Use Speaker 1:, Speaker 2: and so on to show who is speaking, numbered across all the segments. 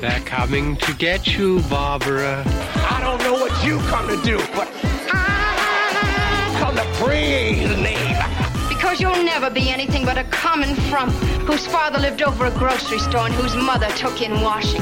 Speaker 1: They're coming to get you, Barbara.
Speaker 2: I don't know what you come to do, but I come to praise the name.
Speaker 3: Because you'll never be anything but a common frump whose father lived over a grocery store and whose mother took in washing.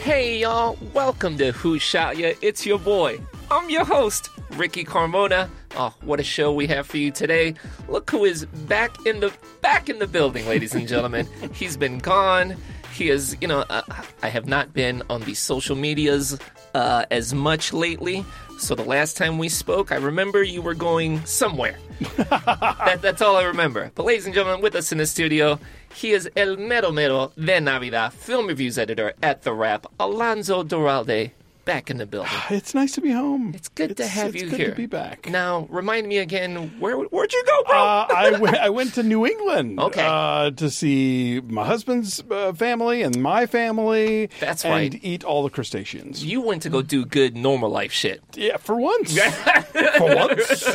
Speaker 4: Hey y'all, welcome to Who Shot Ya? It's your boy. I'm your host, Ricky Carmona. Oh, what a show we have for you today. Look who is back in the back in the building, ladies and gentlemen. He's been gone. He is, you know, uh, I have not been on the social medias uh, as much lately. So the last time we spoke, I remember you were going somewhere. that, that's all I remember. But ladies and gentlemen, with us in the studio, he is El Mero Mero de Navidad, film reviews editor at The Wrap, Alonzo Duralde, back in the building.
Speaker 5: It's nice to be home.
Speaker 4: It's good to have you
Speaker 5: good
Speaker 4: here.
Speaker 5: Good to be back.
Speaker 4: Now, remind me again, where where'd you go, bro?
Speaker 5: Uh, I, went, to New England
Speaker 4: Okay.
Speaker 5: uh, to see my husband's uh, family and my family.
Speaker 4: That's
Speaker 5: and
Speaker 4: right.
Speaker 5: eat all the crustaceans.
Speaker 4: you went to go do good normal life shit.
Speaker 5: Yeah, for once. for once.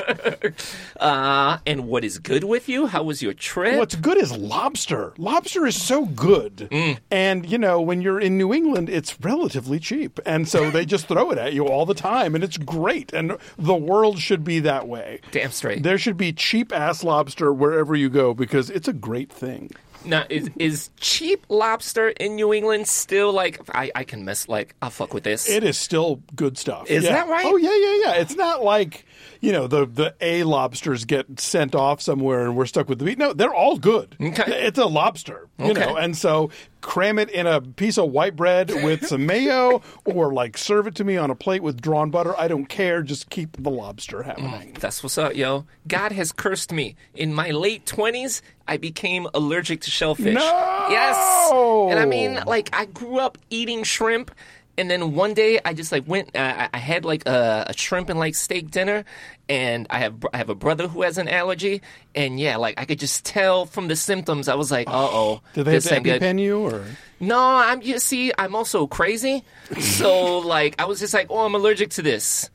Speaker 4: Uh, and what is good with you? How was your trip?
Speaker 5: What's good is lobster. Lobster is so good.
Speaker 4: Mm.
Speaker 5: And, you know, when you're in New England, it's relatively cheap. And so they just throw it at you all the time. And it's great. And the world should be that way.
Speaker 4: Damn straight.
Speaker 5: There should be cheap ass lobster wherever you go because it's a great thing.
Speaker 4: Now, is is cheap lobster in New England still like I, I can miss like I'll fuck with this.
Speaker 5: It is still good stuff.
Speaker 4: Is
Speaker 5: Yeah.
Speaker 4: that right?
Speaker 5: Oh yeah, yeah, yeah. It's not like you know the the A lobsters get sent off somewhere and we're stuck with the meat. No, they're all good.
Speaker 4: Okay.
Speaker 5: It's a lobster, you
Speaker 4: Okay.
Speaker 5: know, and so cram it in a piece of white bread with some mayo, or like serve it to me on a plate with drawn butter. I don't care. Just keep the lobster happening.
Speaker 4: Mm, that's what's up, yo. God has cursed me. In my late twenties, I became allergic to shellfish.
Speaker 5: No!
Speaker 4: Yes. And I mean, like, I grew up eating shrimp, and then one day I just like went. Uh, I had like a, a shrimp and like steak dinner, and I have I have a brother who has an allergy, and yeah, like I could just tell from the symptoms. I was like, uh oh,
Speaker 5: Did they have. EpiPen you or?
Speaker 4: No, I'm you see, I'm also crazy. So like I was just like, oh, I'm allergic to this.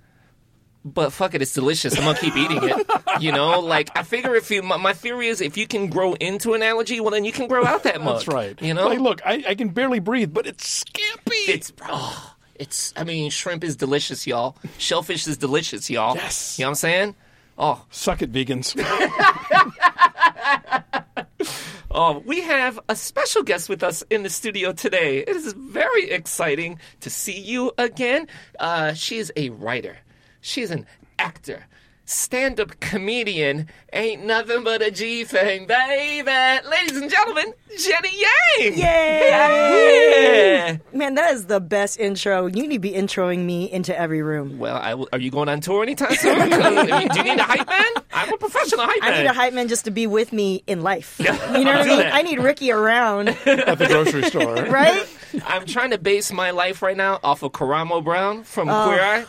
Speaker 4: But fuck it, it's delicious. I'm gonna keep eating it. You know, like I figure if you, my, my theory is if you can grow into an allergy, well then you can grow out that mug.
Speaker 5: That's right.
Speaker 4: You know,
Speaker 5: like look, I, I can barely breathe, but it's skimpy.
Speaker 4: it's oh, it's. I mean, shrimp is delicious, y'all. Shellfish is delicious, y'all.
Speaker 5: Yes.
Speaker 4: You know what I'm saying? Oh,
Speaker 5: Suck it, vegans.
Speaker 4: Oh, we have a special guest with us in the studio today. It is very exciting to see you again. Uh, she is a writer, she's an actor, stand up comedian. Ain't nothing but a G thing, baby. Ladies and gentlemen, Jenny Yang. Yeah.
Speaker 6: Man, that is the best intro. You need to be introing me into every room.
Speaker 4: Well, I will, are you going on tour anytime soon? I mean, Do you need a hype man? I'm a professional hype man.
Speaker 6: I need a hype man just to be with me in life. You know what
Speaker 4: I'll
Speaker 6: I
Speaker 4: do
Speaker 6: mean?
Speaker 4: that.
Speaker 6: I need Ricky around,
Speaker 5: at the grocery store.
Speaker 6: right?
Speaker 4: I'm trying to base my life right now off of Karamo Brown from Queer Eye,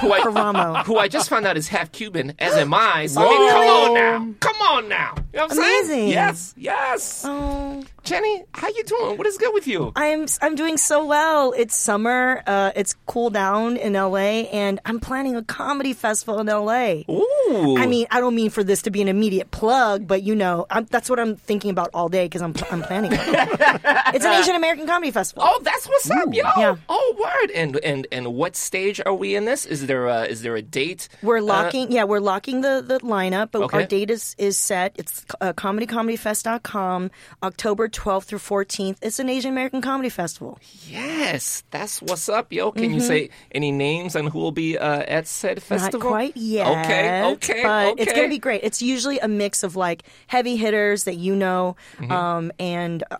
Speaker 4: who I,
Speaker 6: Karamo.
Speaker 4: who I just found out is half Cuban, as am I. So I mean, come on now, come on now. You know what I'm saying?
Speaker 6: Amazing.
Speaker 4: Yes, yes.
Speaker 6: Oh,
Speaker 4: Jenny, how you doing? What is good with you?
Speaker 6: I'm I'm doing so well. It's summer. Uh, it's cool down in LA, and I'm planning a comedy festival in LA.
Speaker 4: Ooh.
Speaker 6: I mean, I don't mean for this to be an immediate plug, but you know, I'm, that's what I'm thinking about all day because I'm I'm planning it. it's an Asian American comedy festival.
Speaker 4: Oh, that's what's up, yo.
Speaker 6: Yeah.
Speaker 4: Oh, word. And and and what stage are we in this? Is there a is there a date?
Speaker 6: We're
Speaker 4: Uh,
Speaker 6: locking, yeah, we're locking the, the lineup, but
Speaker 4: Okay.
Speaker 6: our date is, is set. It's uh, comedycomedyfest.com, October 12th through 14th. It's an Asian American Comedy Festival.
Speaker 4: yes, that's what's up, yo. Can you say any names on who will be uh, at said festival?
Speaker 6: Not quite yet.
Speaker 4: Okay, okay,
Speaker 6: But
Speaker 4: okay.
Speaker 6: it's going to be great. It's usually a mix of like heavy hitters that you know
Speaker 4: Mm-hmm.
Speaker 6: um, and uh,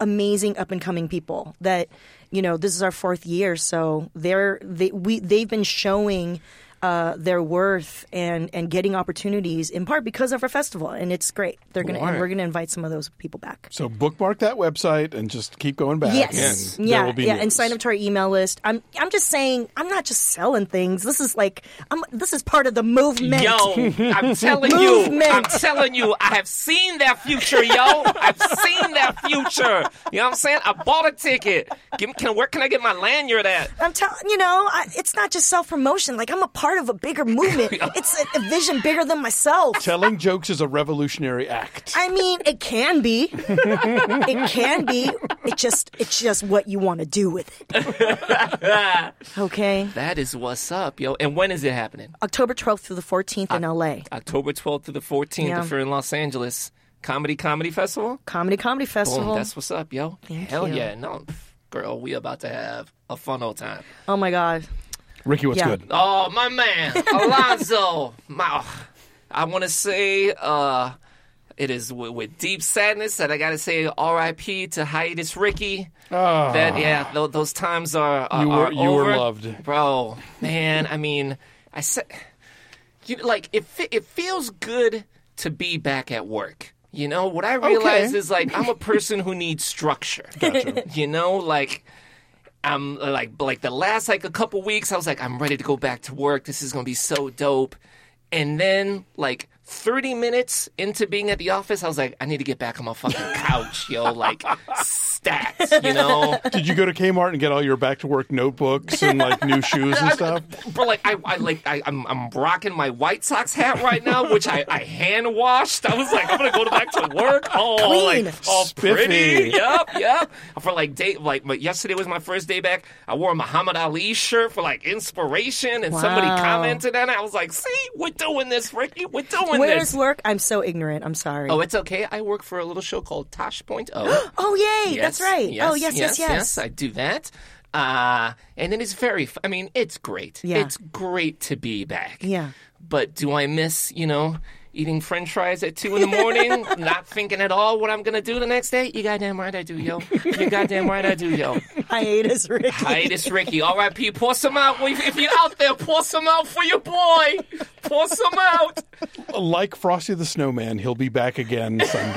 Speaker 6: amazing up and coming people that, you know, this is our fourth year. So they're, they, we, they've been showing uh, their worth and, and getting opportunities in part because of our festival. And it's great. They're going to, and we're going to invite some of those people back.
Speaker 5: So bookmark that website and just keep going back.
Speaker 6: Yes.
Speaker 5: and there
Speaker 6: Yeah.
Speaker 5: will be
Speaker 6: Yeah.
Speaker 5: news.
Speaker 6: And sign up to our email list. I'm I'm just saying I'm not just selling things. This is like I'm this is part of the movement.
Speaker 4: Yo, I'm telling you,
Speaker 6: Movement.
Speaker 4: I'm telling you, I have seen that future, yo. I've seen that future. You know what I'm saying? I bought a ticket. Give me, can, where can I get my lanyard at?
Speaker 6: I'm telling you know, I, it's not just self promotion. Like I'm a part part of a bigger movement. It's a, a vision bigger than myself.
Speaker 5: Telling jokes is a revolutionary act.
Speaker 6: I mean, it can be. it can be. It just it's just what you want to do with it. Okay.
Speaker 4: That is what's up, yo. And when is it happening?
Speaker 6: October 12th through the 14th in LA.
Speaker 4: October 12th through the 14th
Speaker 6: Yeah.
Speaker 4: if you're in Los Angeles. Comedy Comedy Festival?
Speaker 6: Comedy Comedy
Speaker 4: Boom,
Speaker 6: Festival.
Speaker 4: that's what's up, yo.
Speaker 6: Thank
Speaker 4: Hell
Speaker 6: you.
Speaker 4: yeah. No, girl, we about to have a fun old time.
Speaker 6: oh my god.
Speaker 5: Ricky, what's
Speaker 6: Yeah.
Speaker 5: good?
Speaker 4: Oh, my man, Alonzo. my, I want to say uh, it is with, with deep sadness that I got to say R.I.P. to hiatus Ricky. That yeah, th- those times are, are
Speaker 5: Ah. You were-
Speaker 4: are
Speaker 5: you were
Speaker 4: over.
Speaker 5: loved.
Speaker 4: bro. Man, I mean, I said, you like it. fe- It feels good to be back at work. You know what I realize is like I'm a person who needs structure. You know, like I'm uh, like like the last like a couple weeks, I was like, I'm ready to go back to work. This is gonna be so dope. And then like 30 minutes into being at the office, I was like, I need to get back on my fucking couch, yo. Like stats, you know.
Speaker 5: Did you go to Kmart and get all your back to work notebooks and like new shoes and stuff?
Speaker 4: But like I, I like I, I'm I'm rocking my White Sox hat right now, which I, I hand washed. I was like, I'm gonna go back to work. Oh,
Speaker 6: Clean.
Speaker 4: Oh, like all
Speaker 5: Spiffy.
Speaker 4: pretty. Yep, yep. For like day like my, yesterday was my first day back. I wore a Muhammad Ali shirt for like inspiration, and somebody commented on it. I was like, see, we're doing this, Ricky. We're doing
Speaker 6: Where
Speaker 4: this.
Speaker 6: is work? I'm so ignorant. I'm sorry.
Speaker 4: Oh, it's okay. I work for a little show called Tosh Point Oh.
Speaker 6: Oh, yay! That's right. oh, yes, yes, yes.
Speaker 4: yes I do that. Uh, and it is very, I mean, it's great.
Speaker 6: Yeah.
Speaker 4: It's great to be back.
Speaker 6: Yeah.
Speaker 4: But do I miss, you know, eating french fries at 2 in the morning, not thinking at all what I'm going to do the next day? You goddamn right I do, yo. You goddamn right I do, yo.
Speaker 6: Hiatus, Ricky.
Speaker 4: Hiatus Ricky. All right, R.I.P. Pour some out. If you're out there, pour some out for your boy. Pour some out.
Speaker 5: Like Frosty the Snowman, he'll be back again Sunday.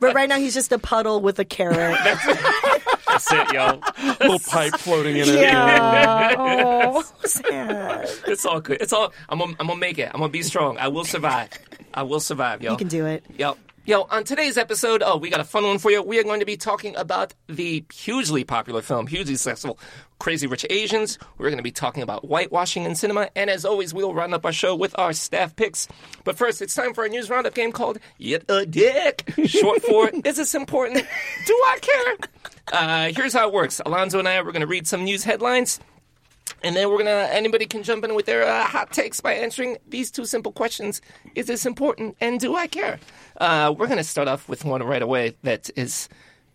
Speaker 6: But right now he's just a puddle with a carrot.
Speaker 4: That's it, yo.
Speaker 5: Little pipe floating in it.
Speaker 6: yeah. Oh, sad.
Speaker 4: It's all good. It's all. I'm gonna, I'm gonna make it. I'm gonna be strong. I will survive. I will survive, yo.
Speaker 6: You can do it.
Speaker 4: Yo. Yo, on today's episode, oh, we got a fun one for you. We are going to be talking about the hugely popular film, hugely successful, Crazy Rich Asians. We're going to be talking about whitewashing in cinema. And as always, we'll round up our show with our staff picks. But first, it's time for a news roundup game called Yet a Dick. Short for, Is This Important? Do I Care? Uh, here's how it works Alonzo and I, we're going to read some news headlines. And then we're gonna anybody can jump in with their uh, hot takes by answering these two simple questions: Is this important, and do I care? Uh, we're gonna start off with one right away that is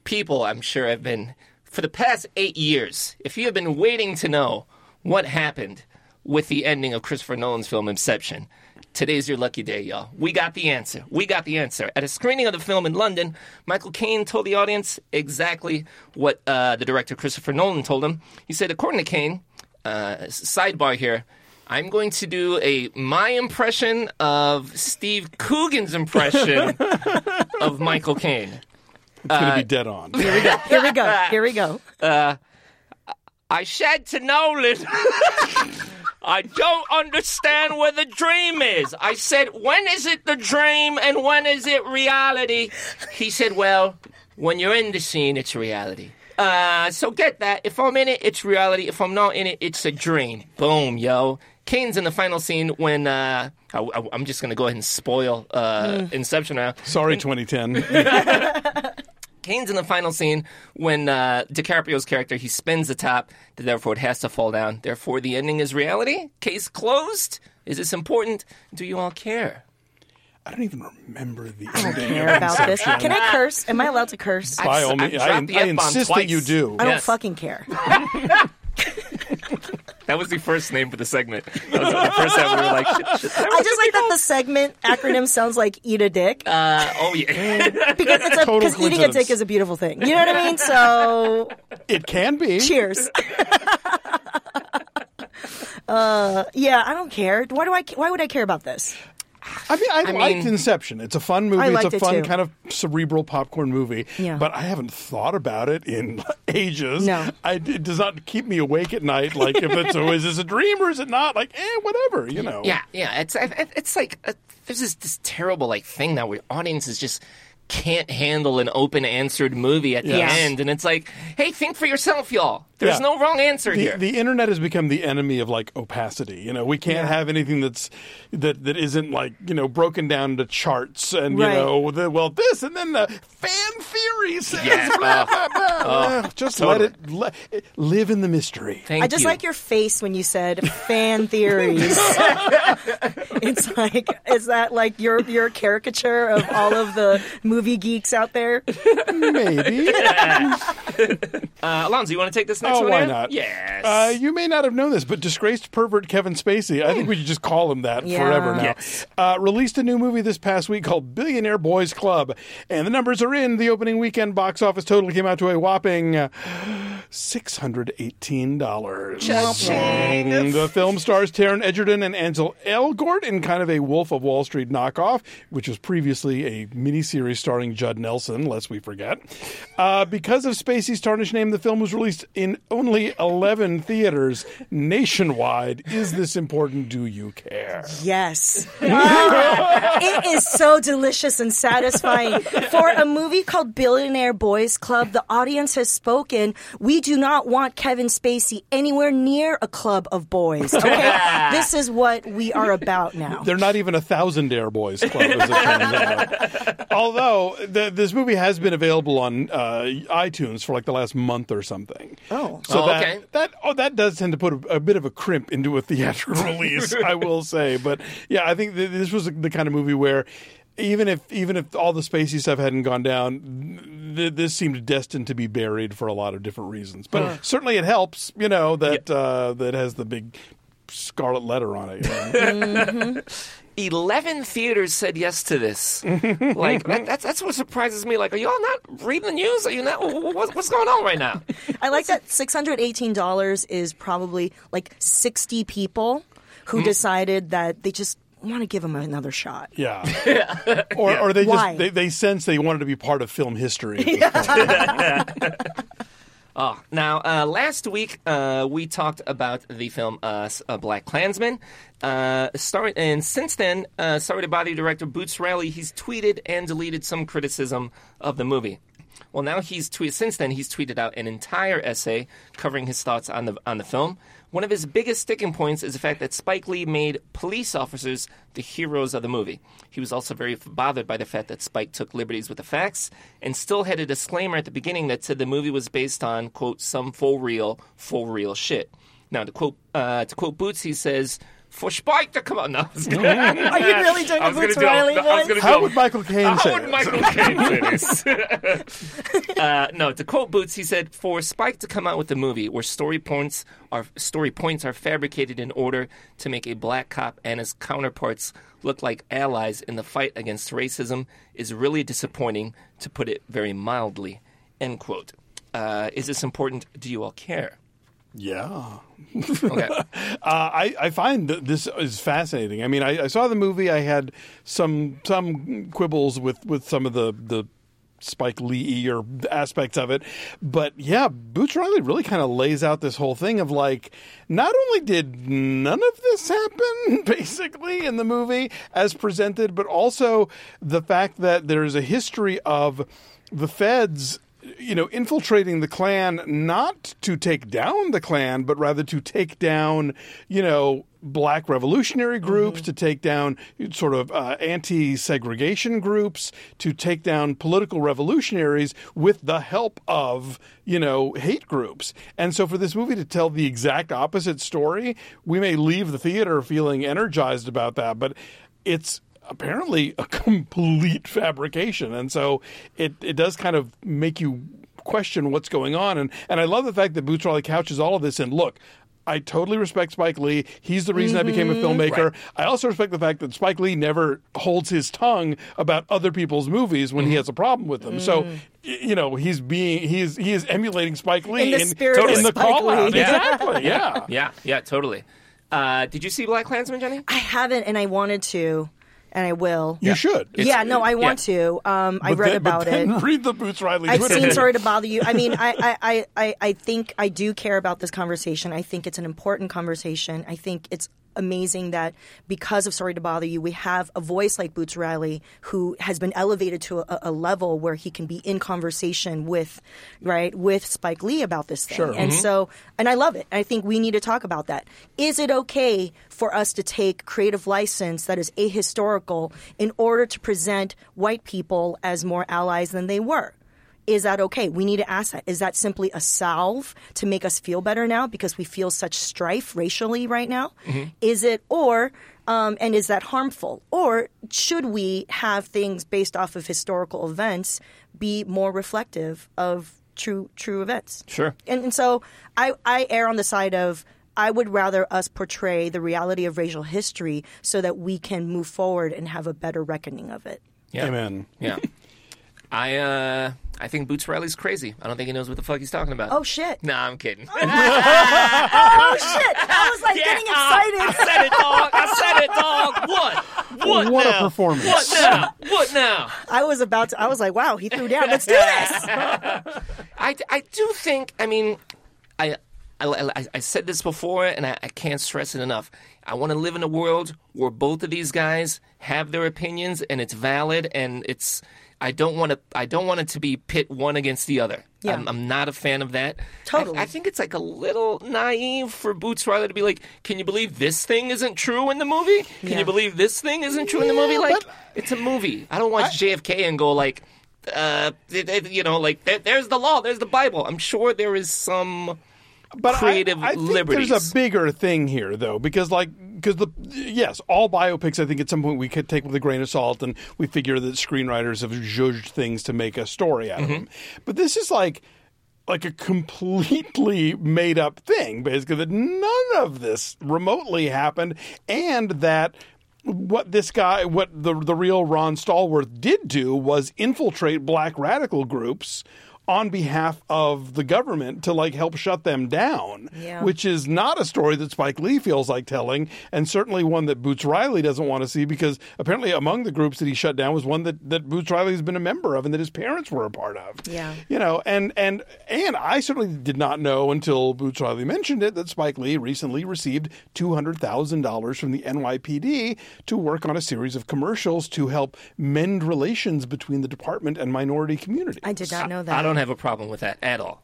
Speaker 4: people I'm sure have been for the past eight years. If you have been waiting to know what happened with the ending of Christopher Nolan's film Inception. Today's your lucky day, y'all. We got the answer. We got the answer. At a screening of the film in London, Michael Caine told the audience exactly what uh, the director Christopher Nolan told him. He said, according to Caine, uh, sidebar here. I'm going to do a my impression of Steve Coogan's impression of Michael Caine.
Speaker 5: It's going to be dead on.
Speaker 6: Here we go. Here we go. Here we go.
Speaker 4: I said to Nolan, I don't understand where the dream is. I said, when is it the dream and when is it reality? He said, well, when you're in the scene, it's reality. Uh, so get that. If I'm in it, it's reality. If I'm not in it, it's a dream. Boom, yo. Caine's in the final scene when uh, I, am just gonna go ahead and spoil uh, Inception now.
Speaker 5: Sorry, 2010.
Speaker 4: Caine's in the final scene when uh, DiCaprio's character he spins the top, therefore it has to fall down. Therefore, the ending is reality. Case closed. Is this important? Do you all care?
Speaker 5: I don't even remember the
Speaker 6: I don't
Speaker 5: ending
Speaker 6: care about this. Can I curse? Am I allowed to curse?
Speaker 5: By all
Speaker 4: I've
Speaker 5: means, I,
Speaker 4: dropped the
Speaker 5: insist
Speaker 4: twice.
Speaker 5: that you do.
Speaker 6: I don't
Speaker 4: Yes.
Speaker 6: fucking care.
Speaker 4: That was the first name for the segment. That was the first time we were like, shit, shit.
Speaker 6: I just like that the segment acronym sounds like "eat a dick"
Speaker 4: Uh, oh yeah.
Speaker 6: because it's a
Speaker 5: Total
Speaker 6: because eating a dick is a beautiful thing. You know what I mean? So
Speaker 5: It can be.
Speaker 6: cheers. uh, yeah, I don't care. Why do I? Why would I care about this?
Speaker 5: I mean, I,
Speaker 4: I
Speaker 5: liked
Speaker 4: mean-
Speaker 5: Inception. It's a fun movie. It's a fun kind of cerebral popcorn movie.
Speaker 6: Yeah.
Speaker 5: But I haven't thought about it in ages.
Speaker 6: No.
Speaker 5: I, it does not keep me awake at night. Like if it's oh, is this a dream or is it not? Like eh, whatever. You know.
Speaker 4: Yeah, yeah. It's it's like uh, there's this, this terrible like thing now where audiences just can't handle an open answered movie at the
Speaker 5: Yes.
Speaker 4: end, and it's like, hey, think for yourself, y'all. There's
Speaker 5: Yeah.
Speaker 4: no wrong answer
Speaker 5: the,
Speaker 4: here.
Speaker 5: the internet has become the enemy of like opacity. You know, we can't have anything that's that that isn't like you know broken down into charts and
Speaker 6: Right.
Speaker 5: you know the, well this and then the fan theory says
Speaker 4: Yeah.
Speaker 5: blah,
Speaker 4: Oh.
Speaker 5: blah, blah. Eh, just let it let, live in the mystery.
Speaker 4: Thank
Speaker 6: I just
Speaker 4: you.
Speaker 6: like your face when you said fan theories. it's like, is that like your your caricature of all of the movie geeks out there?
Speaker 5: Maybe.
Speaker 4: Uh, Alonzo, you want to take this next
Speaker 5: oh,
Speaker 4: one?
Speaker 5: why
Speaker 4: in?
Speaker 5: not?
Speaker 4: Yes.
Speaker 5: Uh, you may not have known this, but disgraced pervert Kevin Spacey, I think we should just call him that
Speaker 6: Yeah.
Speaker 5: forever now,
Speaker 4: Yes.
Speaker 5: uh, released a new movie this past week called Billionaire Boys Club. And the numbers are in. The opening weekend box office total came out to a whopping uh, $618.
Speaker 4: Cha-ching.
Speaker 5: The film stars Taron Egerton and Ansel Elgort in kind of a Wolf of Wall Street knockoff, which was previously a miniseries starring Judd Nelson, lest we forget. Uh, because of Spacey's tarnished name, the film was released in only 11 theaters nationwide. Is this important? Do you care?
Speaker 6: Yes. It is so delicious and satisfying. For a movie called Billionaire Boys Club, the audience has spoken. We do not want Kevin Spacey anywhere near a club of boys. Okay? this is what we are about now.
Speaker 5: They're not even a thousandaire Boys Club, as it turns out. Although the, this movie has been available on uh, iTunes for like the last month or something.
Speaker 6: Oh.
Speaker 5: So
Speaker 4: Oh,
Speaker 5: that
Speaker 4: okay.
Speaker 5: that oh, that does tend to put a, a bit of a crimp into a theatrical release, I will say. But yeah, I think th- this was the kind of movie where. Even if even if all the Spacey stuff hadn't gone down, th- this seemed destined to be buried for a lot of different reasons. But certainly it helps, you know, that uh, that has the big scarlet letter on it. you know?
Speaker 4: 11 theaters said yes to this. like, that, that's, that's what surprises me. Like, are y'all not reading the news? Are you not? What, what's going on right now?
Speaker 6: I like that $618 is probably like 60 people who mm. decided that they just want to give him another shot.
Speaker 5: Yeah. Or, or they
Speaker 6: Why?
Speaker 5: just they, they sense they wanted to be part of film history.
Speaker 4: Oh, now, uh, last week uh, we talked about the film uh, uh, BlacKkKlansman. Uh, star- and since then, uh, Sorry to Bother You director Boots Riley, he's tweeted and deleted some criticism of the movie. Well, now he's tweeted. Since then, he's tweeted out an entire essay covering his thoughts on the on the film. One of his biggest sticking points is the fact that Spike Lee made police officers the heroes of the movie. He was also very bothered by the fact that Spike took liberties with the facts and still had a disclaimer at the beginning that said the movie was based on quote some full real, full real shit. Now, to quote uh, to quote Boots, he says. For Spike to come on, no. I gonna-
Speaker 6: Are you really doing
Speaker 4: I
Speaker 6: a
Speaker 4: was gonna
Speaker 6: Boots
Speaker 4: do
Speaker 6: Riley voice?
Speaker 5: How
Speaker 4: do
Speaker 5: would Michael Caine
Speaker 4: how
Speaker 5: say
Speaker 4: would? Michael Caine say this? uh, no, to quote Boots, he said, "For Spike to come out with a movie where story points are story points are fabricated in order to make a black cop and his counterparts look like allies in the fight against racism is really disappointing, to put it very mildly." End quote. Uh, is this important? Do you all care?
Speaker 5: Yeah.
Speaker 4: Okay.
Speaker 5: Uh, I, I find this is fascinating. I mean, I, I saw the movie. I had some some quibbles with, with some of the, the Spike Lee or aspects of it, but yeah, Boots Riley really kind of lays out this whole thing of like, not only did none of this happen basically in the movie as presented, but also the fact that there is a history of the feds you know, infiltrating the Klan not to take down the Klan, but rather to take down, you know, black revolutionary groups, to take down sort of uh, anti segregation groups, to take down political revolutionaries with the help of, you know, hate groups. And so for this movie to tell the exact opposite story, we may leave the theater feeling energized about that, but it's apparently a complete fabrication. And so it, it does kind of make you question what's going on. And, and I love the fact that Boots Riley couches all of this in look, I totally respect Spike Lee. He's the reason I mm-hmm. became a filmmaker. I also respect the fact that Spike Lee never holds his tongue about other people's movies when he mm-hmm. has a problem with them. So, mm. you know, he's being he is he is emulating Spike Lee
Speaker 6: In the spirit
Speaker 4: of
Speaker 5: in the
Speaker 6: Spike
Speaker 5: call out.
Speaker 6: Lee.
Speaker 5: Exactly. Yeah.
Speaker 4: yeah, yeah, totally. Uh, did you see BlacKkKlansman, Jenny?
Speaker 6: I haven't, and I wanted to, and I will.
Speaker 5: You should.
Speaker 6: yeah, no, I want to. Um, I
Speaker 5: But
Speaker 6: read
Speaker 5: then- but
Speaker 6: about
Speaker 5: then
Speaker 6: it.
Speaker 5: Read the Boots Riley.
Speaker 6: I've
Speaker 5: Twitter
Speaker 6: seen
Speaker 5: feed.
Speaker 6: Sorry to Bother You. I mean, I, I, I, I, I think I do care about this conversation. I think it's an important conversation. I think it's amazing that because of Sorry to Bother You, we have a voice like Boots Riley who has been elevated to a, a level where he can be in conversation with, right, with Spike Lee about this thing.
Speaker 5: Sure.
Speaker 6: And mm-hmm. so, and I love it. I think we need to talk about that. Is it okay for us to take creative license that is ahistorical in order to present white people as more allies than they were? Is that okay? We need to ask that. Is that simply a salve to make us feel better now because we feel such strife racially right now? Is it, or, um, and is that harmful? Or should we have things based off of historical events be more reflective of true true events?
Speaker 4: Sure.
Speaker 6: And, and so I, I err on the side of I would rather us portray the reality of racial history so that we can move forward and have a better reckoning of it.
Speaker 4: Yeah.
Speaker 5: Amen.
Speaker 4: Yeah. I uh I think Boots Riley's crazy. I don't think he knows what the fuck he's talking about.
Speaker 6: Oh shit!
Speaker 4: Nah, I'm kidding.
Speaker 6: Oh shit! I was like
Speaker 4: Yeah,
Speaker 6: getting excited.
Speaker 4: I
Speaker 6: excited.
Speaker 4: said it, dog. I said it, dog. What? What
Speaker 5: What a performance.
Speaker 4: What now? What now?
Speaker 6: I was about to. I was like, wow, he threw down. Let's do this.
Speaker 4: I, I do think. I mean, I I, I, I said this before, and I, I can't stress it enough. I want to live in a world where both of these guys have their opinions, and it's valid, and it's. I don't want to. I don't want it to be pit one against the other.
Speaker 6: Yeah.
Speaker 4: I'm, I'm not a fan of that.
Speaker 6: Totally.
Speaker 4: I, I think it's like a little naive for Boots Riley to be like, "Can you believe this thing isn't true in the movie? Can
Speaker 6: Yeah.
Speaker 4: you believe this thing isn't true in the movie? Like, it's a movie. I don't watch JFK and go like." Uh, it- it- you know, like there, there's the law, there's the Bible. I'm sure there is some
Speaker 5: but I-
Speaker 4: creative
Speaker 5: I, think
Speaker 4: liberties.
Speaker 5: There's a bigger thing here, though, because like because the yes, all biopics I think at some point we could take with a grain of salt, and we figure that screenwriters have judged things to make a story out of mm-hmm. them. But this is like like a completely made up thing, basically that none of this remotely happened, and that. What this guy, what the the real Ron Stallworth did do was infiltrate black radical groups on behalf of the government to like help shut them down,
Speaker 6: Yeah.
Speaker 5: which is not a story that Spike Lee feels like telling, and certainly one that Boots Riley doesn't want to see because apparently among the groups that he shut down was one that, that Boots Riley has been a member of and that his parents were a part of.
Speaker 6: Yeah.
Speaker 5: You know, and and and I certainly did not know until Boots Riley mentioned it that Spike Lee recently received two hundred thousand dollars from the NYPD to work on a series of commercials to help mend relations between the department and minority communities.
Speaker 6: I did not know that.
Speaker 4: I don't have a problem with that at all.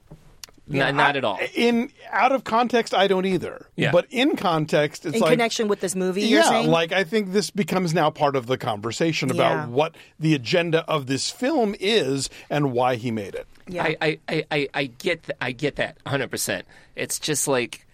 Speaker 4: N- not at all.
Speaker 5: In out of context, I don't either.
Speaker 4: Yeah.
Speaker 5: But in context, it's
Speaker 6: in
Speaker 5: like
Speaker 6: connection with this movie. You're
Speaker 5: yeah,
Speaker 6: saying?
Speaker 5: like I think this becomes now part of the conversation about
Speaker 6: Yeah.
Speaker 5: what the agenda of this film is and why he made it.
Speaker 6: yeah.
Speaker 4: I, I, I, I, I get th- I get that 100. percent It's just like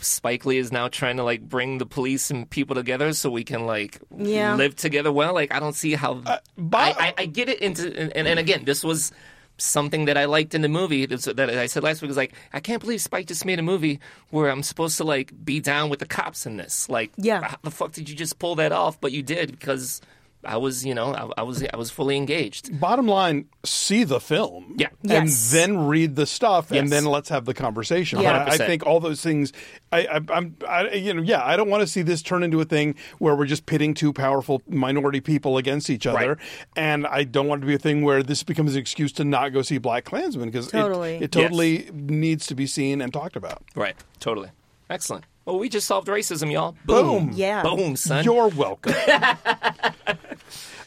Speaker 4: Spike Lee is now trying to like bring the police and people together so we can like
Speaker 6: Yeah.
Speaker 4: live together well. Like I don't see how.
Speaker 5: Uh, Bob-
Speaker 4: I, I, I get it into and, and, and again this was. Something that I liked in the movie that I said last week was like, I can't believe Spike just made a movie where I'm supposed to like be down with the cops in this. Like,
Speaker 6: Yeah.
Speaker 4: how the fuck did you just pull that off? But you did because I was, you know, I, I was, I was fully engaged.
Speaker 5: Bottom line, see the film.
Speaker 4: Yeah.
Speaker 5: And
Speaker 6: Yes.
Speaker 5: then read the stuff and then let's have the conversation.
Speaker 6: Yeah.
Speaker 5: I, I think all those things I, I I'm I, you know, yeah, I don't want to see this turn into a thing where we're just pitting two powerful minority people against each other.
Speaker 4: Right.
Speaker 5: And I don't want it to be a thing where this becomes an excuse to not go see BlacKkKlansman because
Speaker 6: Totally.
Speaker 5: it, it totally needs to be seen and talked about.
Speaker 4: Right. Totally. Excellent. Well, we just solved racism, y'all.
Speaker 5: Boom.
Speaker 6: Yeah.
Speaker 4: Boom, son.
Speaker 5: You're welcome.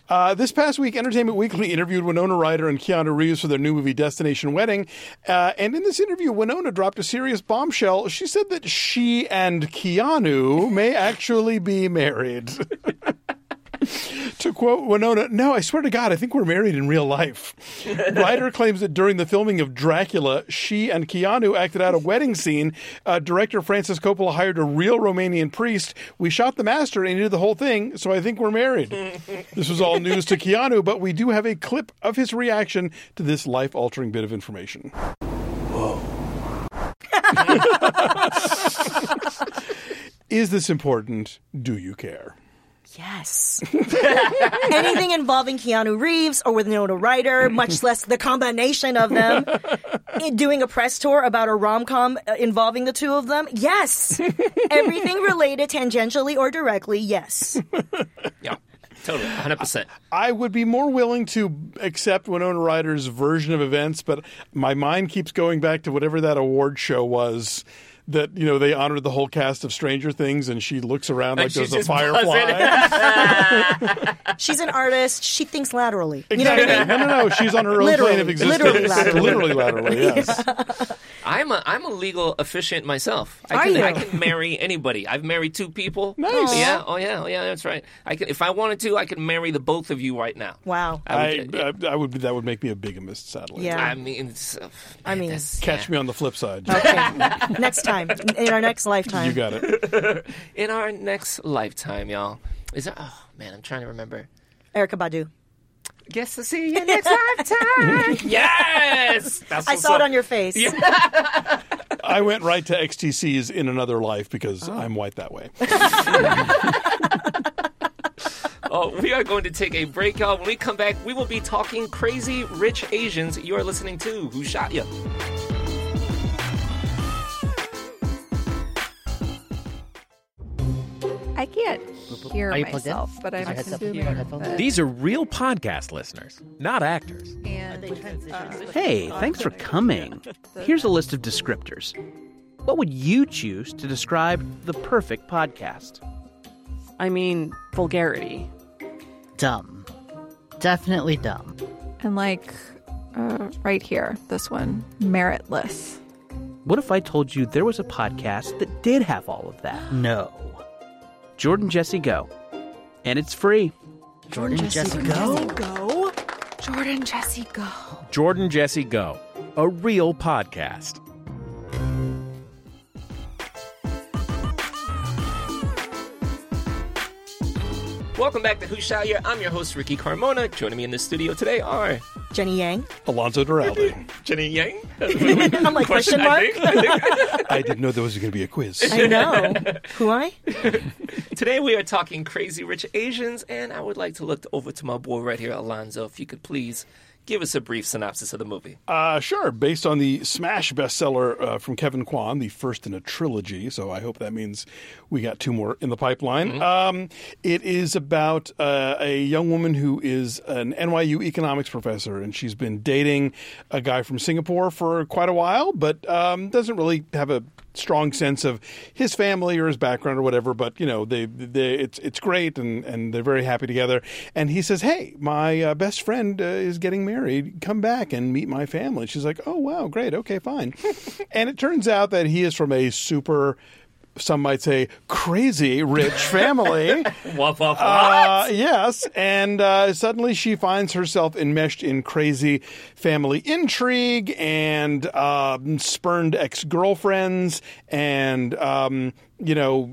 Speaker 5: Uh, this past week, Entertainment Weekly interviewed Winona Ryder and Keanu Reeves for their new movie Destination Wedding. Uh, and in this interview, Winona dropped a serious bombshell. She said that she and Keanu may actually be married. to quote Winona, no, I swear to God, I think we're married in real life. Ryder claims that during the filming of Dracula, she and Keanu acted out a wedding scene. Uh, director Francis Coppola hired a real Romanian priest. We shot the master and he did the whole thing, so I think we're married. this was all news to Keanu, but we do have a clip of his reaction to this life altering bit of information. Is this important? Do you care?
Speaker 6: Yes. Anything involving Keanu Reeves or with Winona Ryder, much less the combination of them, doing a press tour about a rom com uh, involving the two of them, yes. Everything related tangentially or directly, yes.
Speaker 4: Yeah. Totally. 100%.
Speaker 5: I would be more willing to accept Winona Ryder's version of events, but my mind keeps going back to whatever that award show was that you know they honored the whole cast of Stranger Things, and she looks around like there's a firefly.
Speaker 6: She's an artist. She thinks laterally. You know what I
Speaker 5: Exactly.
Speaker 6: mean?
Speaker 5: No, no, no. She's on her own
Speaker 6: Literally.
Speaker 5: plane of existence.
Speaker 6: Literally laterally.
Speaker 5: Literally laterally, yes.
Speaker 4: I'm a I'm a legal officiant myself. I
Speaker 6: Are
Speaker 4: can
Speaker 6: you?
Speaker 4: I can marry anybody. I've married two people.
Speaker 5: Nice.
Speaker 4: Yeah. Oh yeah. Oh yeah. That's right. I can if I wanted to, I could marry the both of you right now.
Speaker 6: Wow.
Speaker 4: I
Speaker 5: I,
Speaker 4: would,
Speaker 5: I, I would. That would make me a bigamist, sadly.
Speaker 6: Yeah.
Speaker 4: I mean, uh,
Speaker 6: I mean-
Speaker 4: that's-
Speaker 5: Catch me on the flip side.
Speaker 6: Okay. next time, in our next lifetime.
Speaker 5: You got it.
Speaker 4: in our next lifetime, y'all. Is there? Oh man, I'm trying to remember.
Speaker 6: Erykah Badu.
Speaker 4: Guess to see you next lifetime. yes. That's
Speaker 6: I saw
Speaker 4: up.
Speaker 6: it on your face.
Speaker 5: I went right to XTC's in another life because
Speaker 6: Oh.
Speaker 5: I'm white that way.
Speaker 4: Oh, we are going to take a break, y'all. When we come back, we will be talking crazy rich Asians. You are listening to Who Shot Ya?
Speaker 7: Hear
Speaker 8: Are you plugged in?
Speaker 7: myself, but I'm
Speaker 8: Is your headset-
Speaker 7: assuming
Speaker 8: your headphones?
Speaker 9: These are real podcast listeners, not actors.
Speaker 7: and
Speaker 8: Hey, thanks for coming. Here's a list of descriptors. What would you choose to describe the perfect podcast?
Speaker 10: I mean, vulgarity.
Speaker 11: Dumb. Definitely dumb.
Speaker 7: and like uh, right here, this one, meritless.
Speaker 8: What if I told you there was a podcast that did have all of that?
Speaker 11: No.
Speaker 8: Jordan Jesse Go. And it's free.
Speaker 11: Jordan Jesse Go?
Speaker 7: Go, Jordan, Jesse, go.
Speaker 9: Jordan Jesse Go, a real podcast.
Speaker 4: Welcome back to Who Shot Ya? I'm your host, Ricky Carmona. Joining me in the studio today are
Speaker 6: Jenny Yang.
Speaker 5: Alonzo Duralde.
Speaker 4: Jenny Yang.
Speaker 6: I'm like, question mark?
Speaker 4: I think. I think.
Speaker 5: I didn't know there was going to be a quiz.
Speaker 6: I know. Who I?
Speaker 4: Today we are talking crazy rich Asians, and I would like to look over to my boy right here, Alonzo. If you could please give us a brief synopsis of the movie.
Speaker 5: Uh, sure. Based on the smash bestseller uh, from Kevin Kwan, the first in a trilogy. So I hope that means we got two more in the pipeline. Um, it is about uh, a young woman who is an NYU economics professor, and she's been dating a guy from Singapore for quite a while, but um, doesn't really have a strong sense of his family or his background or whatever. But you know, they, they it's it's great, and and they're very happy together. And he says, "Hey, my uh, best friend uh, is getting married. Come back and meet my family." She's like, "Oh wow, great, okay, fine." and it turns out that he is from a super. Some might say crazy rich family.
Speaker 4: What, what,
Speaker 5: Uh, yes, and uh, suddenly she finds herself enmeshed in crazy family intrigue and um, spurned ex girlfriends and um, you know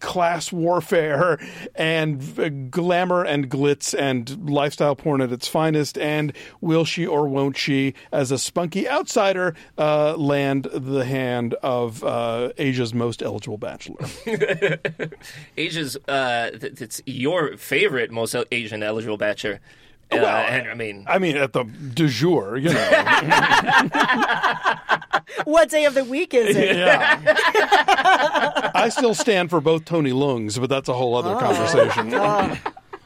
Speaker 5: class warfare and glamour and glitz and lifestyle porn at its finest. And will she or won't she, as a spunky outsider, uh, land the hand of uh, Asia's most eligible bachelor?
Speaker 4: Asia's, uh, th- it's your favorite most Asian eligible bachelor. Uh,
Speaker 5: Well,
Speaker 4: and I mean,
Speaker 5: I mean, at the du jour, you know.
Speaker 6: What day of the week is it?
Speaker 5: Yeah. I still stand for both Tony Leungs, but that's a whole other conversation.
Speaker 6: Oh,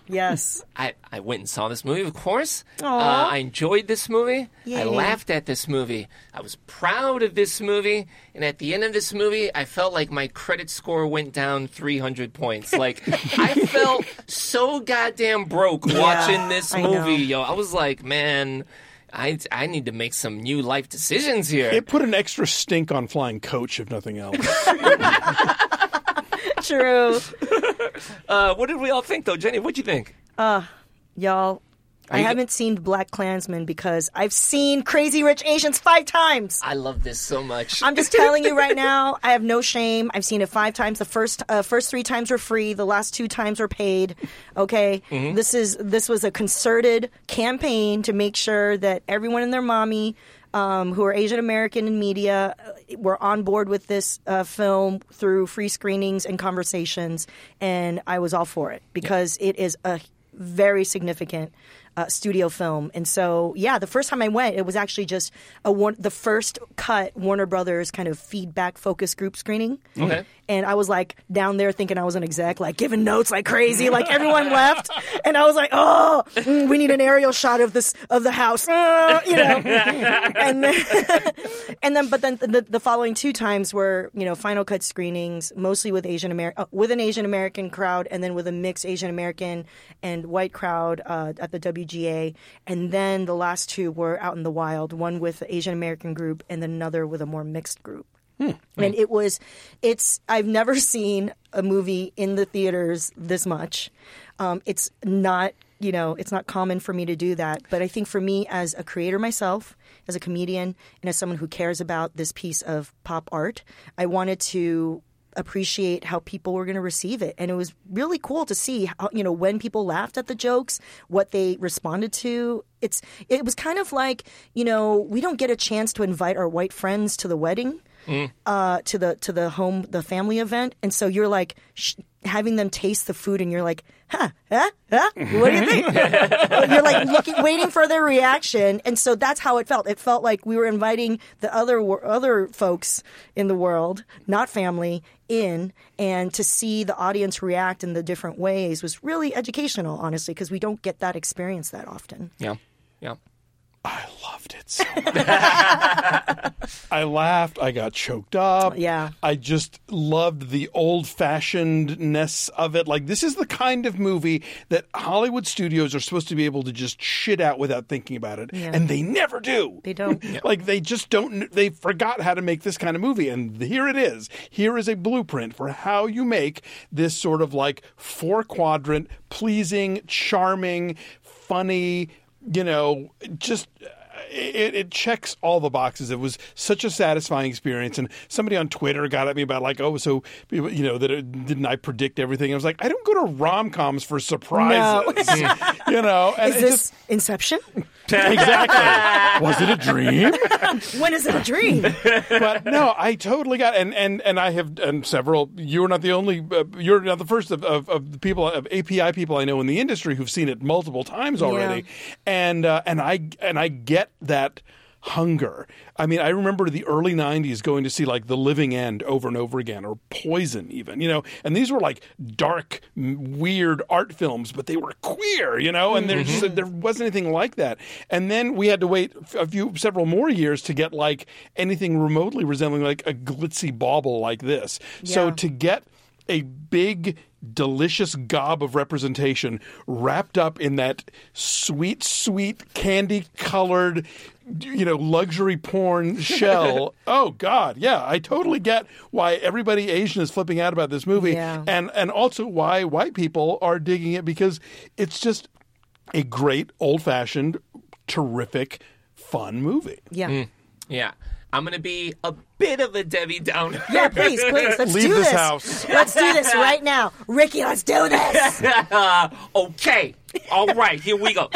Speaker 6: yes.
Speaker 4: I, I went and saw this movie, of course. Uh, I enjoyed this movie.
Speaker 6: Yay.
Speaker 4: I laughed at this movie. I was proud of this movie. And at the end of this movie, I felt like my credit score went down 300 points. Like, I felt so goddamn broke watching this
Speaker 6: I
Speaker 4: movie, yo. I was like, man. I, I need to make some new life decisions here.
Speaker 5: It put an extra stink on Flying Coach, if nothing else.
Speaker 6: True.
Speaker 4: Uh, what did we all think, though? Jenny, what'd you think?
Speaker 6: Y'all, I
Speaker 4: you-
Speaker 6: haven't seen BlacKkKlansman because I've seen Crazy Rich Asians five times.
Speaker 4: I love this so much.
Speaker 6: I'm just telling you right now, I have no shame. I've seen it five times. The first uh, first three times were free. The last two times were paid. Okay, this is this was a concerted campaign to make sure that everyone and their mommy. Um, who are Asian American in media uh, were on board with this uh, film through free screenings and conversations, and I was all for it because it is a very significant uh, studio film. And so, yeah, the first time I went, it was actually just a one, the first cut Warner Brothers kind of feedback focus group screening.
Speaker 4: Okay.
Speaker 6: And I was like down there thinking I was an exec, like giving notes like crazy. Like everyone left, and I was like, "Oh, mm, we need an aerial shot of this of the house," uh, you know. and then, and then, but then the, the following two times were you know final cut screenings, mostly with Asian American, uh, with an Asian American crowd, and then with a mixed Asian American and white crowd uh, at the WGA, and then the last two were out in the wild, one with the Asian American group, and then another with a more mixed group. And it was, it's, I've never seen a movie in the theaters this much. Um, it's not, you know, it's not common for me to do that. But I think for me, as a creator myself, as a comedian, and as someone who cares about this piece of pop art, I wanted to appreciate how people were going to receive it. And it was really cool to see how you know when people laughed at the jokes what they responded to. It's it was kind of like you know we don't get a chance to invite our white friends to the wedding uh, to the to the home the family event, and so you're like sh- having them taste the food, and you're like, huh, huh, huh? What do you think? you're like looking, waiting for their reaction, and so that's how it felt. It felt like we were inviting the other other folks in the world, not family, in, and to see the audience react in the different ways was really educational, honestly, because we don't get that experience that often.
Speaker 4: Yeah.
Speaker 5: I loved it so much. I laughed. I got choked up.
Speaker 6: Yeah.
Speaker 5: I just loved the old fashionedness of it. Like, this is the kind of movie that Hollywood studios are supposed to be able to just shit out without thinking about it.
Speaker 6: Yeah.
Speaker 5: And they never do.
Speaker 6: They don't.
Speaker 5: Like, they just don't, they forgot how to make this kind of movie. And here it is. Here is a blueprint for how you make this sort of like four quadrant, pleasing, charming, funny, you know, just it, it checks all the boxes. It was such a satisfying experience. And somebody on Twitter got at me about like, oh, so you know that it, didn't I predict everything? I was like, I don't go to rom coms for surprises. you know, and
Speaker 6: Is this
Speaker 5: just-
Speaker 6: Inception?
Speaker 5: Exactly. Was it a dream?
Speaker 6: when is it a dream?
Speaker 5: but no, I totally got and and and I have and several. You're not the only. Uh, you're not the first of, of, of the people of API people I know in the industry who've seen it multiple times already, and uh, and I and I get that hunger. I mean, I remember the early '90s going to see like The Living End over and over again, or Poison, even you know, and these were like dark, weird art films, but they were queer, you know, and there's mm-hmm. just, there wasn't anything like that. And then we had to wait a few, several more years to get like anything remotely resembling like a glitzy bauble like this. So to get a big delicious gob of representation wrapped up in that sweet sweet candy colored you know luxury porn shell oh god yeah i totally get why everybody asian is flipping out about this movie
Speaker 6: Yeah.
Speaker 5: and and also why white people are digging it because it's just a great old fashioned terrific fun movie
Speaker 6: Yeah. Mm.
Speaker 4: Yeah. I'm going to be a bit of a Debbie Downer.
Speaker 6: Yeah, please, please, let's
Speaker 5: Leave
Speaker 6: do
Speaker 5: this
Speaker 6: this.
Speaker 5: house.
Speaker 6: Let's do this right now. Ricky, let's do this.
Speaker 4: okay. All right, here we go.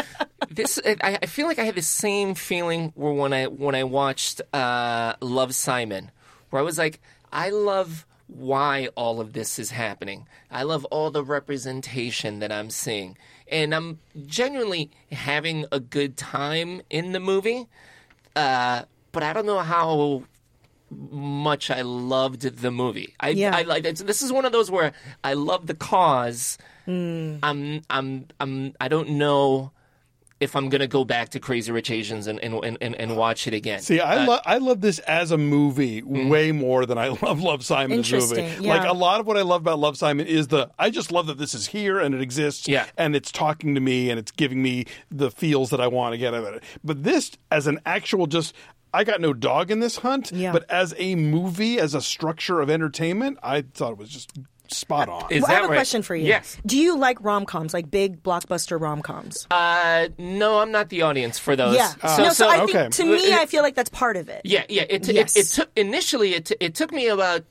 Speaker 4: This I, I feel like I had the same feeling where when I when I watched uh, Love Simon, where I was like, I love why all of this is happening. I love all the representation that I'm seeing, and I'm genuinely having a good time in the movie. Uh, but I don't know how much I loved the movie. I,
Speaker 6: Yeah.
Speaker 4: I like it's- this is one of those where I love the cause.
Speaker 6: Hmm.
Speaker 4: I'm I'm I'm I don't know if I'm gonna go back to Crazy Rich Asians and and, and, and, and watch it again.
Speaker 5: See, I
Speaker 4: Uh,
Speaker 5: love I love this as a movie way more than I love Love Simon as a movie.
Speaker 6: Interesting, yeah.
Speaker 5: Like a lot of what I love about Love Simon is the I just love that this is here and it exists.
Speaker 4: Yeah.
Speaker 5: and it's talking to me and it's giving me the feels that I want to get out of it. But this, as an actual, just I got no dog in this hunt.
Speaker 6: Yeah.
Speaker 5: But as a movie, as a structure of entertainment, I thought it was just spot on.
Speaker 4: Is
Speaker 6: Well, I have a
Speaker 4: right?
Speaker 6: question for you.
Speaker 4: Yes.
Speaker 6: Do you like rom coms, like big blockbuster rom coms?
Speaker 4: Uh, no, I'm not the audience for those.
Speaker 6: yeah.
Speaker 4: So,
Speaker 6: no, so,
Speaker 4: so
Speaker 6: I
Speaker 5: okay.
Speaker 6: think to me, I feel like that's part of it.
Speaker 4: yeah, yeah. It,
Speaker 6: Yes.
Speaker 4: it, it took initially it, t- it took me about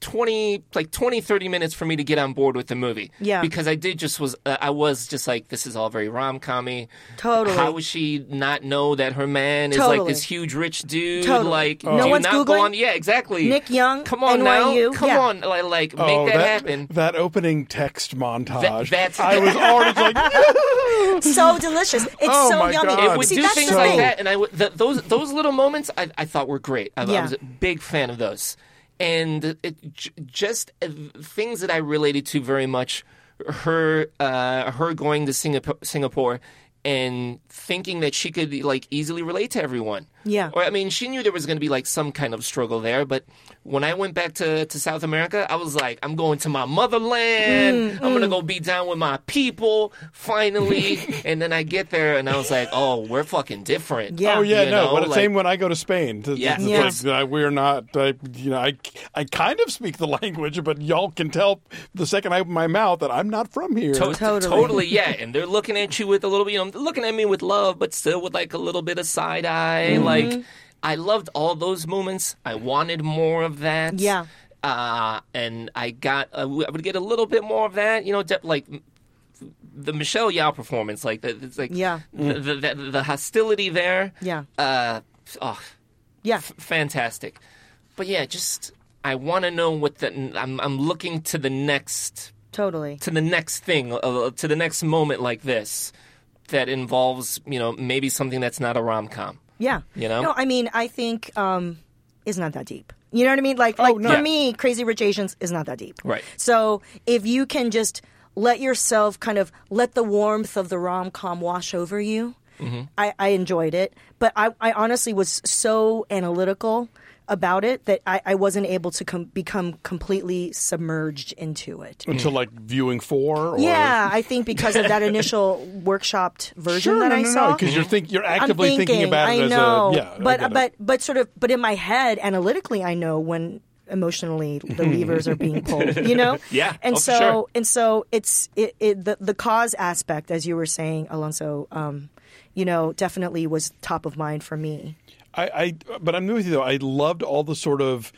Speaker 4: 20 like 20 30 minutes for me to get on board with the movie
Speaker 6: Yeah.
Speaker 4: because i did just was uh, i was just like this is all very rom-commy
Speaker 6: Totally.
Speaker 4: how would she not know that her man is like this huge rich dude
Speaker 6: Totally.
Speaker 4: like
Speaker 6: No
Speaker 4: do you
Speaker 6: one's
Speaker 4: not go
Speaker 6: Googling?
Speaker 4: on yeah exactly
Speaker 6: Nick Young,
Speaker 4: come on
Speaker 6: NYU,
Speaker 4: now come
Speaker 6: yeah.
Speaker 4: on like, like make
Speaker 5: Oh,
Speaker 4: that, happen
Speaker 5: That opening text montage.
Speaker 4: that's-
Speaker 5: I was already like,
Speaker 6: so delicious. It's
Speaker 5: Oh
Speaker 6: so
Speaker 5: my
Speaker 6: yummy.
Speaker 5: God.
Speaker 4: it would
Speaker 6: See,
Speaker 4: do things
Speaker 6: the
Speaker 4: like that, and I would th- those those little moments I, I thought were great. I, I was a big fan of those, and it, j- just uh, things that I related to very much. Her uh, her going to Singapore, Singapore and thinking that she could like easily relate to everyone.
Speaker 6: Yeah.
Speaker 4: Or I mean, she knew there was going to be like some kind of struggle there, but when I went back to, to South America, I was like, I'm going to my motherland.
Speaker 6: Mm,
Speaker 4: I'm going to go be down with my people finally. and then I get there and I was like, oh, we're fucking different. Yeah.
Speaker 5: oh yeah,
Speaker 4: You
Speaker 5: no.
Speaker 4: know,
Speaker 5: But it's
Speaker 4: like-
Speaker 5: same when I go to Spain. It's-
Speaker 4: Yes.
Speaker 6: Yes.
Speaker 5: like, uh, we're not. I, you know, I I kind of speak the language, but y'all can tell the second I open my mouth that I'm not from here.
Speaker 4: To-
Speaker 6: Totally.
Speaker 4: totally, yeah. And they're looking at you with a little you know, looking at me with love, but still with like a little bit of side eye.
Speaker 6: Mm-hmm.
Speaker 4: Like, I loved all those moments. I wanted more of that.
Speaker 6: Yeah.
Speaker 4: Uh, and I got, uh, I would get a little bit more of that, you know, de- like the Michelle Yeoh performance, like the, it's like
Speaker 6: Yeah.
Speaker 4: the, the, the, hostility there.
Speaker 6: Yeah.
Speaker 4: Uh, oh,
Speaker 6: Yeah.
Speaker 4: f- fantastic. But yeah, just I want to know what the I'm I'm looking to the next
Speaker 6: Totally.
Speaker 4: to the next thing, uh, to the next moment like this that involves, you know, maybe something that's not a rom com.
Speaker 6: Yeah.
Speaker 4: You know?
Speaker 6: No, I mean, I think um, it's not that deep. You know what I mean? Like,
Speaker 5: Oh,
Speaker 6: like
Speaker 5: no.
Speaker 6: for
Speaker 5: Yeah.
Speaker 6: me, Crazy Rich Asians is not that deep.
Speaker 4: Right.
Speaker 6: So if you can just let yourself kind of let the warmth of the rom com wash over you,
Speaker 4: Mm-hmm.
Speaker 6: I, I enjoyed it. But I, I honestly was so analytical about it that I, I wasn't able to com- become completely submerged into it.
Speaker 5: Until like viewing four. Or...
Speaker 6: Yeah, I think because of that initial workshopped version
Speaker 5: Sure,
Speaker 6: that
Speaker 5: no,
Speaker 6: I
Speaker 5: no,
Speaker 6: saw.
Speaker 5: no, because you're think you're
Speaker 6: I'm
Speaker 5: actively thinking, about it
Speaker 6: I
Speaker 5: as
Speaker 6: know,
Speaker 5: a yeah. I
Speaker 6: but but but sort of but in my head, analytically, I know when emotionally the levers are being pulled. You know,
Speaker 4: Yeah,
Speaker 6: and
Speaker 4: oh,
Speaker 6: so
Speaker 4: sure.
Speaker 6: and so it's it, it the the cause aspect, as you were saying, Alonso. Um, you know, definitely was top of mind for me.
Speaker 5: I, I but I'm with you though. I loved all the sort of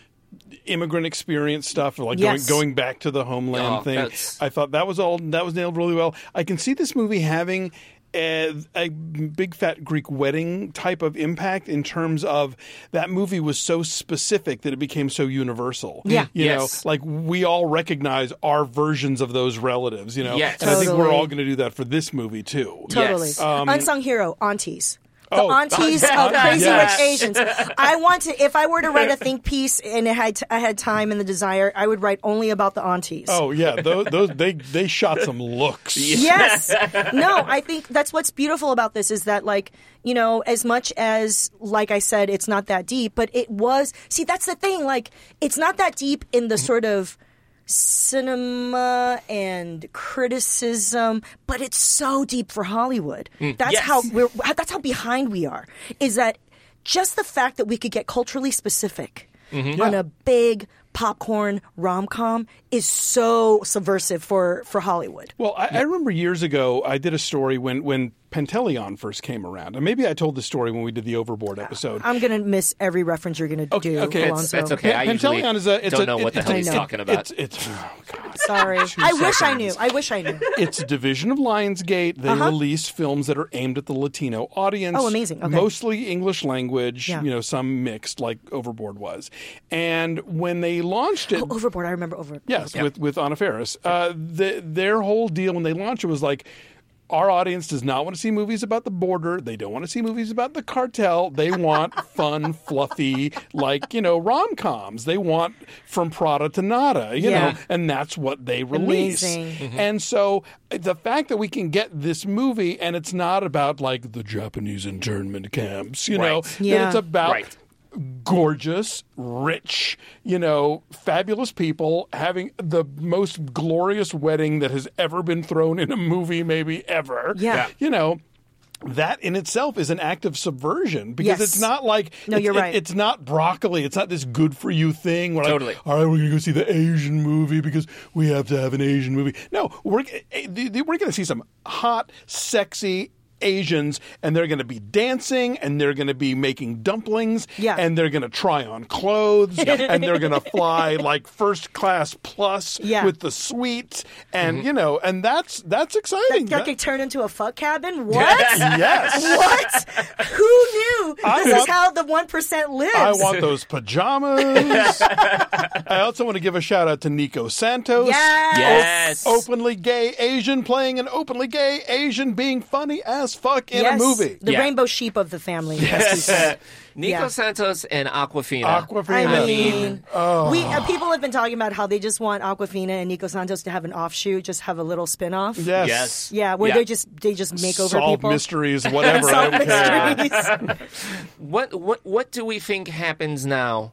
Speaker 5: immigrant experience stuff, like
Speaker 6: Yes.
Speaker 5: going going back to the homeland
Speaker 4: Oh,
Speaker 5: thing.
Speaker 4: that's-
Speaker 5: I thought that was all that was nailed really well. I can see this movie having. A, a big fat Greek wedding type of impact in terms of that movie was so specific that it became so universal.
Speaker 6: Yeah.
Speaker 5: you
Speaker 4: Yes.
Speaker 5: know, like we all recognize our versions of those relatives. You know,
Speaker 4: Yes.
Speaker 5: and I think we're all going to do that for this movie too.
Speaker 6: Totally.
Speaker 4: Yes.
Speaker 6: Um, Unsung hero, aunties. The
Speaker 5: Oh,
Speaker 6: aunties of Crazy
Speaker 5: yes.
Speaker 6: Rich Asians. I want to, if I were to write a think piece and it had I had time and the desire, I would write only about the aunties.
Speaker 5: Oh yeah, those, those they they shot some looks.
Speaker 6: Yes. No, I think that's what's beautiful about this is that like, you know, as much as like I said it's not that deep, but it was See, that's the thing, like it's not that deep in the sort of cinema and criticism, but it's so deep for Hollywood. Mm. That's
Speaker 4: Yes.
Speaker 6: how we're that's how behind we are. Is that just the fact that we could get culturally specific mm-hmm. on a big popcorn rom com is so subversive for for Hollywood.
Speaker 5: Well, I, I remember years ago I did a story when when Pantelion first came around, and maybe I told the story when we did the Overboard episode.
Speaker 6: I'm gonna miss every reference you're gonna
Speaker 5: Okay,
Speaker 6: do,
Speaker 5: okay.
Speaker 6: Alonso.
Speaker 4: That's okay. I
Speaker 5: Pan-
Speaker 4: usually
Speaker 5: Pantelion is a it's
Speaker 4: don't
Speaker 5: a,
Speaker 4: know what the
Speaker 5: it's
Speaker 4: hell he's talking about.
Speaker 5: It's it's oh, God.
Speaker 6: Sorry, I wish I knew. I wish I knew.
Speaker 5: It's a division of Lionsgate. They release films that are aimed at the Latino audience.
Speaker 6: Uh-huh. Oh, amazing. Okay.
Speaker 5: Mostly English language,
Speaker 6: Yeah.
Speaker 5: you know, some mixed, like Overboard was. And when they launched it,
Speaker 6: Oh, Overboard. I remember Overboard.
Speaker 5: Yes, with with Anna Faris. Uh, the, their whole deal when they launched it was like. Our audience does not want to see movies about the border. They don't want to see movies about the cartel. They want fun, fluffy, like, you know, rom coms. They want from Prada to Nada, you
Speaker 6: Yeah.
Speaker 5: know, and that's what they release.
Speaker 6: Amazing.
Speaker 5: And so the fact that we can get this movie and it's not about like the Japanese internment camps, you know,
Speaker 4: Right.
Speaker 5: that
Speaker 6: Yeah.
Speaker 5: it's about
Speaker 4: Right.
Speaker 5: Gorgeous, rich, you know, fabulous people having the most glorious wedding that has ever been thrown in a movie, maybe ever.
Speaker 6: Yeah. Yeah.
Speaker 5: You know, that in itself is an act of subversion because
Speaker 6: Yes.
Speaker 5: it's not like
Speaker 6: No,
Speaker 5: it's,
Speaker 6: you're
Speaker 5: it-
Speaker 6: right.
Speaker 5: it's not broccoli. It's not this good for you thing. Where
Speaker 4: Totally.
Speaker 5: Like, All right, we're gonna go see the Asian movie because we have to have an Asian movie. No, we're eh, eh, we're going to see some hot, sexy Asians, and they're going to be dancing, and they're going to be making dumplings,
Speaker 6: Yeah.
Speaker 5: and they're going to try on clothes, and they're going to fly like first class plus
Speaker 6: Yeah.
Speaker 5: with the suite, and mm-hmm. you know, and that's that's exciting.
Speaker 6: That
Speaker 5: That-
Speaker 6: could turn into a fuck cabin. What?
Speaker 5: yes.
Speaker 6: what? Who knew?
Speaker 5: I
Speaker 6: this
Speaker 5: want-
Speaker 6: is how the one percent lives.
Speaker 5: I want those pajamas. I also want to give a shout out to Nico Santos.
Speaker 6: Yes.
Speaker 4: Yes.
Speaker 5: Openly gay Asian playing an openly gay Asian being funny as fuck in
Speaker 6: yes,
Speaker 5: a movie.
Speaker 6: The
Speaker 4: Yeah.
Speaker 6: rainbow sheep of the family. as he said.
Speaker 4: Nico
Speaker 6: Yeah.
Speaker 4: Santos and Awkwafina.
Speaker 5: Awkwafina.
Speaker 6: I
Speaker 4: I
Speaker 6: mean,
Speaker 4: mean,
Speaker 6: we uh, people have been talking about how they just want Awkwafina and Nico Santos to have an offshoot, just have a little spin-off.
Speaker 5: Yes.
Speaker 4: Yes.
Speaker 6: Yeah, where
Speaker 4: Yeah.
Speaker 6: they just they just make over
Speaker 5: Solve
Speaker 6: people.
Speaker 5: mysteries, whatever. I
Speaker 6: Solve
Speaker 5: don't care.
Speaker 6: mysteries.
Speaker 4: What what what do we think happens now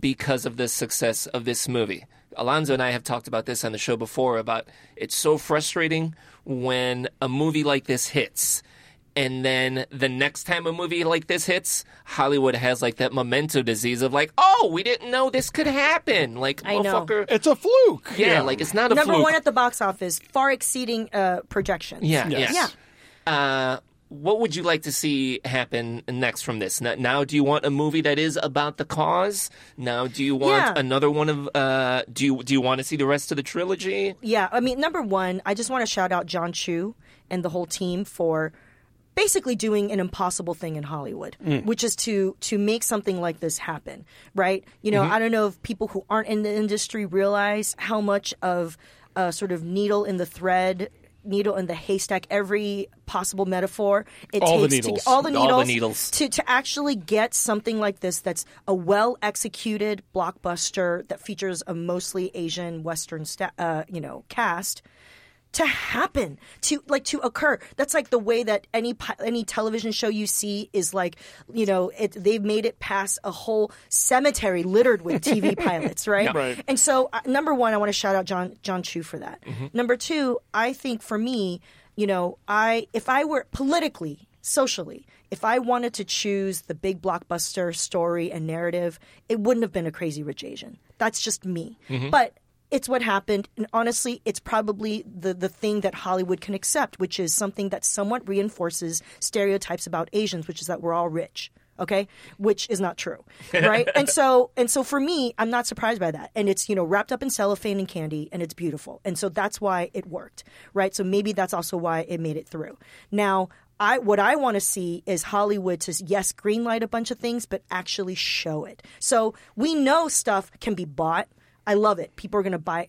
Speaker 4: because of the success of this movie? Alonso and I have talked about this on the show before about it's so frustrating when a movie like this hits. And then the next time a movie like this hits, Hollywood has like that memento disease of like, oh, we didn't know this could happen. Like,
Speaker 6: I know.
Speaker 4: motherfucker.
Speaker 5: It's a fluke.
Speaker 4: Yeah, like it's not a fluke.
Speaker 6: Number
Speaker 4: fluke.
Speaker 6: one at the box office, far exceeding uh, projections.
Speaker 4: Yeah,
Speaker 5: Yes.
Speaker 4: yes. Uh, what would you like to see happen next from this? Now, now, do you want a movie that is about the cause? Now, do you want
Speaker 6: Yeah.
Speaker 4: another one of? Uh, do you do you want to see the rest of the trilogy?
Speaker 6: Yeah, I mean, number one, I just want to shout out John Chu and the whole team for basically doing an impossible thing in Hollywood, which is to to make something like this happen, right? You know, I don't know if people who aren't in the industry realize how much of a sort of needle in the thread. Needle in the haystack, every possible metaphor it
Speaker 5: All the
Speaker 6: takes
Speaker 5: needles.
Speaker 6: to all the
Speaker 4: All the
Speaker 6: needles,
Speaker 4: needles.
Speaker 6: to to actually get something like this that's a well executed blockbuster that features a mostly Asian Western sta- uh, you know cast to happen to like to occur. That's like the way that any any television show you see is like you know it they've made it past a whole cemetery littered with TV pilots right?
Speaker 5: Right.
Speaker 6: and so uh, number one I want to shout out John John Chu for that. Number two I think for me you know I if I were politically socially if I wanted to choose the big blockbuster story and narrative it wouldn't have been a crazy rich Asian. That's just me. But it's what happened. And honestly it's probably the, the thing that hollywood can accept which is something that somewhat reinforces stereotypes about asians which is that we're all rich okay? Which is not true right? And so and so for me i'm not surprised by that. And it's you know wrapped up in cellophane and candy and it's beautiful. And so that's why it worked right? So maybe that's also why it made it through. Now I what I want to see is Hollywood to yes greenlight a bunch of things, but actually show it. So we know stuff can be bought. I love it. People are going to buy.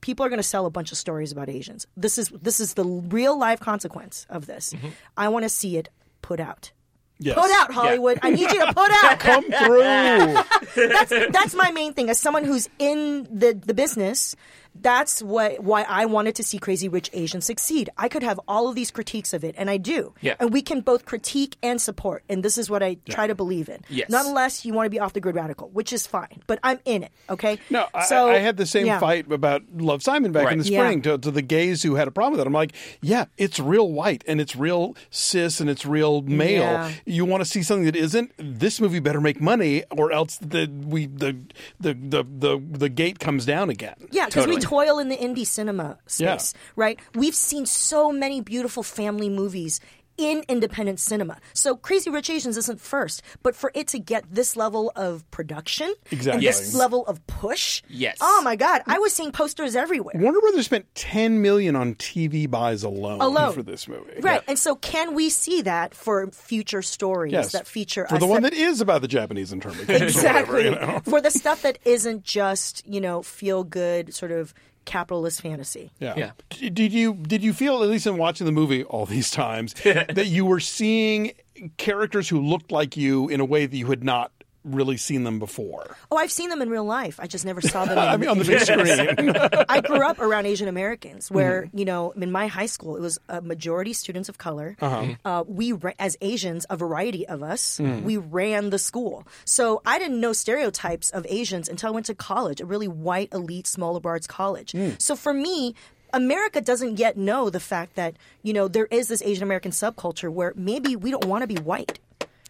Speaker 6: People are going to sell a bunch of stories about Asians. This is this is the real life consequence of this. Mm-hmm. I want to see it put out.
Speaker 5: Yes.
Speaker 6: Put out Hollywood. I need you to put out.
Speaker 5: Come through.
Speaker 6: that's that's my main thing. As someone who's in the the business, that's what why I wanted to see Crazy Rich Asians succeed. I could have all of these critiques of it, and I do.
Speaker 4: Yeah.
Speaker 6: And we can both critique and support, and this is what I try to believe in.
Speaker 4: Yes.
Speaker 6: Not unless you want to be off the grid radical, which is fine, but I'm in it. Okay.
Speaker 5: No,
Speaker 6: So
Speaker 5: I had the same
Speaker 6: yeah.
Speaker 5: fight about Love Simon back in
Speaker 4: Right.
Speaker 5: the
Speaker 6: Yeah.
Speaker 5: spring to, to the gays who had a problem with it. I'm like, yeah, it's real white and it's real cis and it's real male.
Speaker 6: Yeah.
Speaker 5: You want to see something that isn't? This movie better make money, or else the we the the the the, the gate comes down again.
Speaker 6: Yeah, because we
Speaker 4: Totally.
Speaker 6: Toil in the indie cinema space, right? We've seen so many beautiful family movies in independent cinema. So Crazy Rich Asians isn't first, but for it to get this level of production
Speaker 5: Exactly.
Speaker 6: and
Speaker 5: Yes.
Speaker 6: this level of push,
Speaker 4: Yes.
Speaker 6: Oh my God, I was seeing posters everywhere.
Speaker 5: Warner Brothers spent 10 million on TV buys alone,
Speaker 6: Alone.
Speaker 5: for this movie.
Speaker 6: Right, and so can we see that for future stories
Speaker 5: Yes.
Speaker 6: that feature
Speaker 5: for
Speaker 6: us
Speaker 5: the one
Speaker 6: that-
Speaker 5: that is about the Japanese internment camps or
Speaker 6: exactly
Speaker 5: whatever, you know?
Speaker 6: for the stuff that isn't just you know feel good sort of capitalist fantasy.
Speaker 5: Yeah.
Speaker 4: Yeah.
Speaker 5: Did you did you feel at least in watching the movie all these times that you were seeing characters who looked like you in a way that you had not really seen them before?
Speaker 6: Oh, I've seen them in real life. I just never saw them. In,
Speaker 5: I mean, on the big screen.
Speaker 6: I grew up around Asian Americans, where mm-hmm. you know, in my high school, it was a majority students of color. Uh-huh. Uh, we, as Asians, a variety of us, mm. we ran the school. So I didn't know stereotypes of Asians until I went to college, a really white, elite, small liberal arts college. Mm. So for me. America doesn't yet know the fact that you know there is this Asian American subculture where maybe we don't want to be white.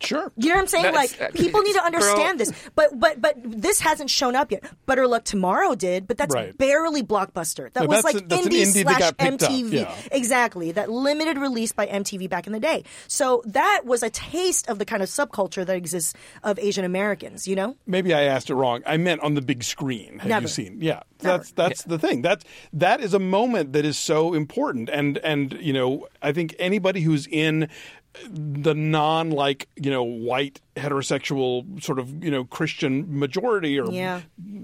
Speaker 5: Sure.
Speaker 6: You know what I'm saying?
Speaker 4: That's-
Speaker 6: like people need to
Speaker 4: Girl.
Speaker 6: understand this. But but but this hasn't shown up yet. Better Luck Tomorrow did, but that's
Speaker 5: Right.
Speaker 6: barely blockbuster. That
Speaker 5: No,
Speaker 6: was like
Speaker 5: a-
Speaker 6: indie,
Speaker 5: indie
Speaker 6: slash
Speaker 5: got picked up,
Speaker 6: MTV.
Speaker 5: yeah.
Speaker 6: Exactly. That limited release by MTV back in the day. So that was a taste of the kind of subculture that exists of Asian Americans, you know?
Speaker 5: Maybe I asked it wrong. I meant on the big screen. Have
Speaker 6: Never.
Speaker 5: you seen? Yeah, that's that's the thing. That's that is a moment that is so important, and and you know I think anybody who's in the non like you know white heterosexual sort of you know Christian majority or
Speaker 6: Yeah.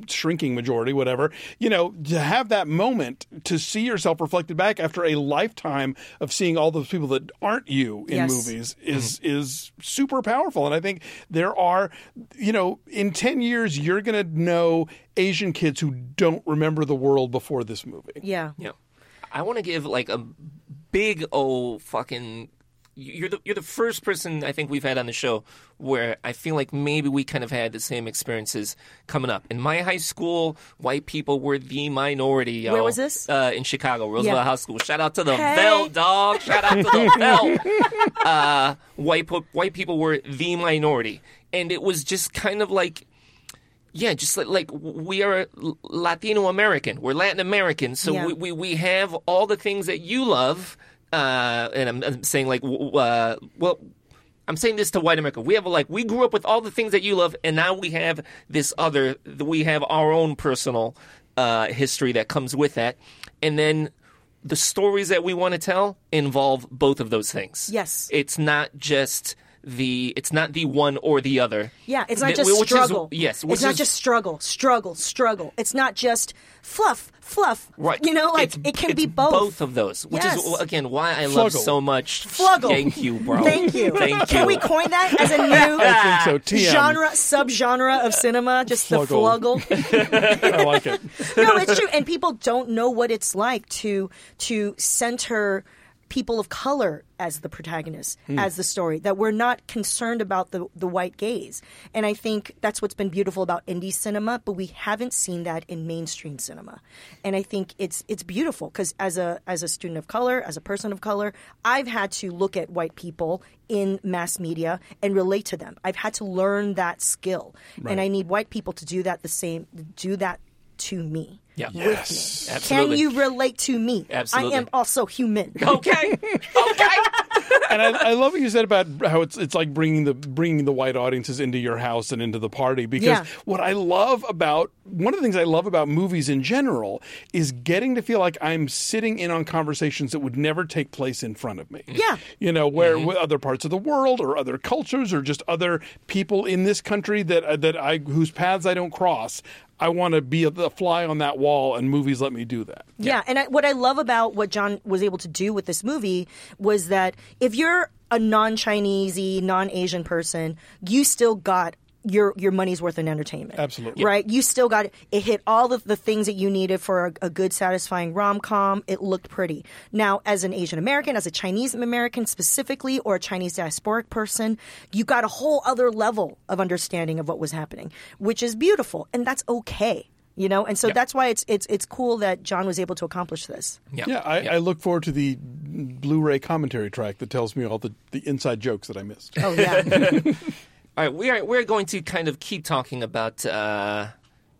Speaker 5: shrinking majority, whatever, you know, to have that moment to see yourself reflected back after a lifetime of seeing all those people that aren't you in
Speaker 6: Yes.
Speaker 5: movies is mm-hmm. is super powerful. And I think there are, you know, in ten years you're going to know Asian kids who don't remember the world before this movie.
Speaker 6: Yeah.
Speaker 4: Yeah. I want to give like a big old fucking. You're the you're the first person I think we've had on the show where I feel like maybe we kind of had the same experiences coming up. In my high school, white people were the minority. Yo.
Speaker 6: Where was this?
Speaker 4: Uh, in Chicago, Roosevelt
Speaker 6: Yeah.
Speaker 4: High School. Shout out to the
Speaker 6: Hey.
Speaker 4: Bell dog. Shout out to the Bell. Uh, white po- white people were the minority, and it was just kind of like yeah, just like, like we are Latino American. We're Latin American, so
Speaker 6: Yeah.
Speaker 4: we, we, we have all the things that you love. Uh, and I'm, I'm saying like, uh, well, I'm saying this to white America. We have like we grew up with all the things that you love, and now we have this other. We have our own personal uh, history that comes with that, and then the stories that we want to tell involve both of those things.
Speaker 6: Yes.
Speaker 4: it's not just the. It's not the one or the other.
Speaker 6: Yeah, it's not
Speaker 4: That-
Speaker 6: just
Speaker 4: which is-
Speaker 6: struggle.
Speaker 4: yes, which
Speaker 6: it's not
Speaker 4: is-
Speaker 6: just struggle, struggle, struggle. It's not just fluff, fluff.
Speaker 4: Right.
Speaker 6: You know, like
Speaker 4: It's-
Speaker 6: it can
Speaker 4: it's
Speaker 6: be both.
Speaker 4: Both of those, which
Speaker 6: Yes.
Speaker 4: is again why I love so much.
Speaker 6: Fluggle.
Speaker 4: Thank you, bro.
Speaker 6: Thank you.
Speaker 4: Thank
Speaker 6: Can we coin that as a new
Speaker 5: I think so. TM.
Speaker 6: genre, subgenre of cinema? Just the
Speaker 5: Fluggle.
Speaker 6: fluggle.
Speaker 5: I like it.
Speaker 6: no, it's true, and people don't know what it's like to to center people of color as the protagonists,
Speaker 5: Hmm.
Speaker 6: as the story. That we're not concerned about the the white gaze, and I think that's what's been beautiful about indie cinema. But we haven't seen that in mainstream cinema, and I think it's it's beautiful because as a as a student of color, as a person of color, I've had to look at white people in mass media and relate to them. I've had to learn that skill, and I need white people to do that the same, do that to me
Speaker 4: Yeah.
Speaker 5: Yes.
Speaker 6: me.
Speaker 4: Absolutely.
Speaker 6: Can you relate to me?
Speaker 4: Absolutely.
Speaker 6: I am also human.
Speaker 4: Okay. Okay.
Speaker 5: and I, I love what you said about how it's it's like bringing the bringing the white audiences into your house and into the party. Because
Speaker 6: Yeah.
Speaker 5: what I love about one of the things I love about movies in general is getting to feel like I'm sitting in on conversations that would never take place in front of me. Mm-hmm.
Speaker 6: Yeah.
Speaker 5: you know, where with other parts of the world or other cultures or just other people in this country that that I whose paths I don't cross. I want to be a, a fly on that wall, and movies let me do that.
Speaker 6: Yeah, and I, what I love about what John was able to do with this movie was that if you're a non-Chinesey, non-Asian person, you still got your your money's worth in entertainment.
Speaker 5: Absolutely.
Speaker 6: right. You still got it. It hit all of the things that you needed for a, a good, satisfying rom com. It looked pretty. Now, as an Asian American, as a Chinese American specifically, or a Chinese diasporic person, you got a whole other level of understanding of what was happening, which is beautiful, and that's okay. You know, and so that's why it's it's it's cool that John was able to accomplish this.
Speaker 4: Yeah.
Speaker 5: Yeah, I, I look forward to the Blu-ray commentary track that tells me all the, the inside jokes that I missed.
Speaker 6: Oh yeah.
Speaker 4: All right, we are we're going to kind of keep talking about uh,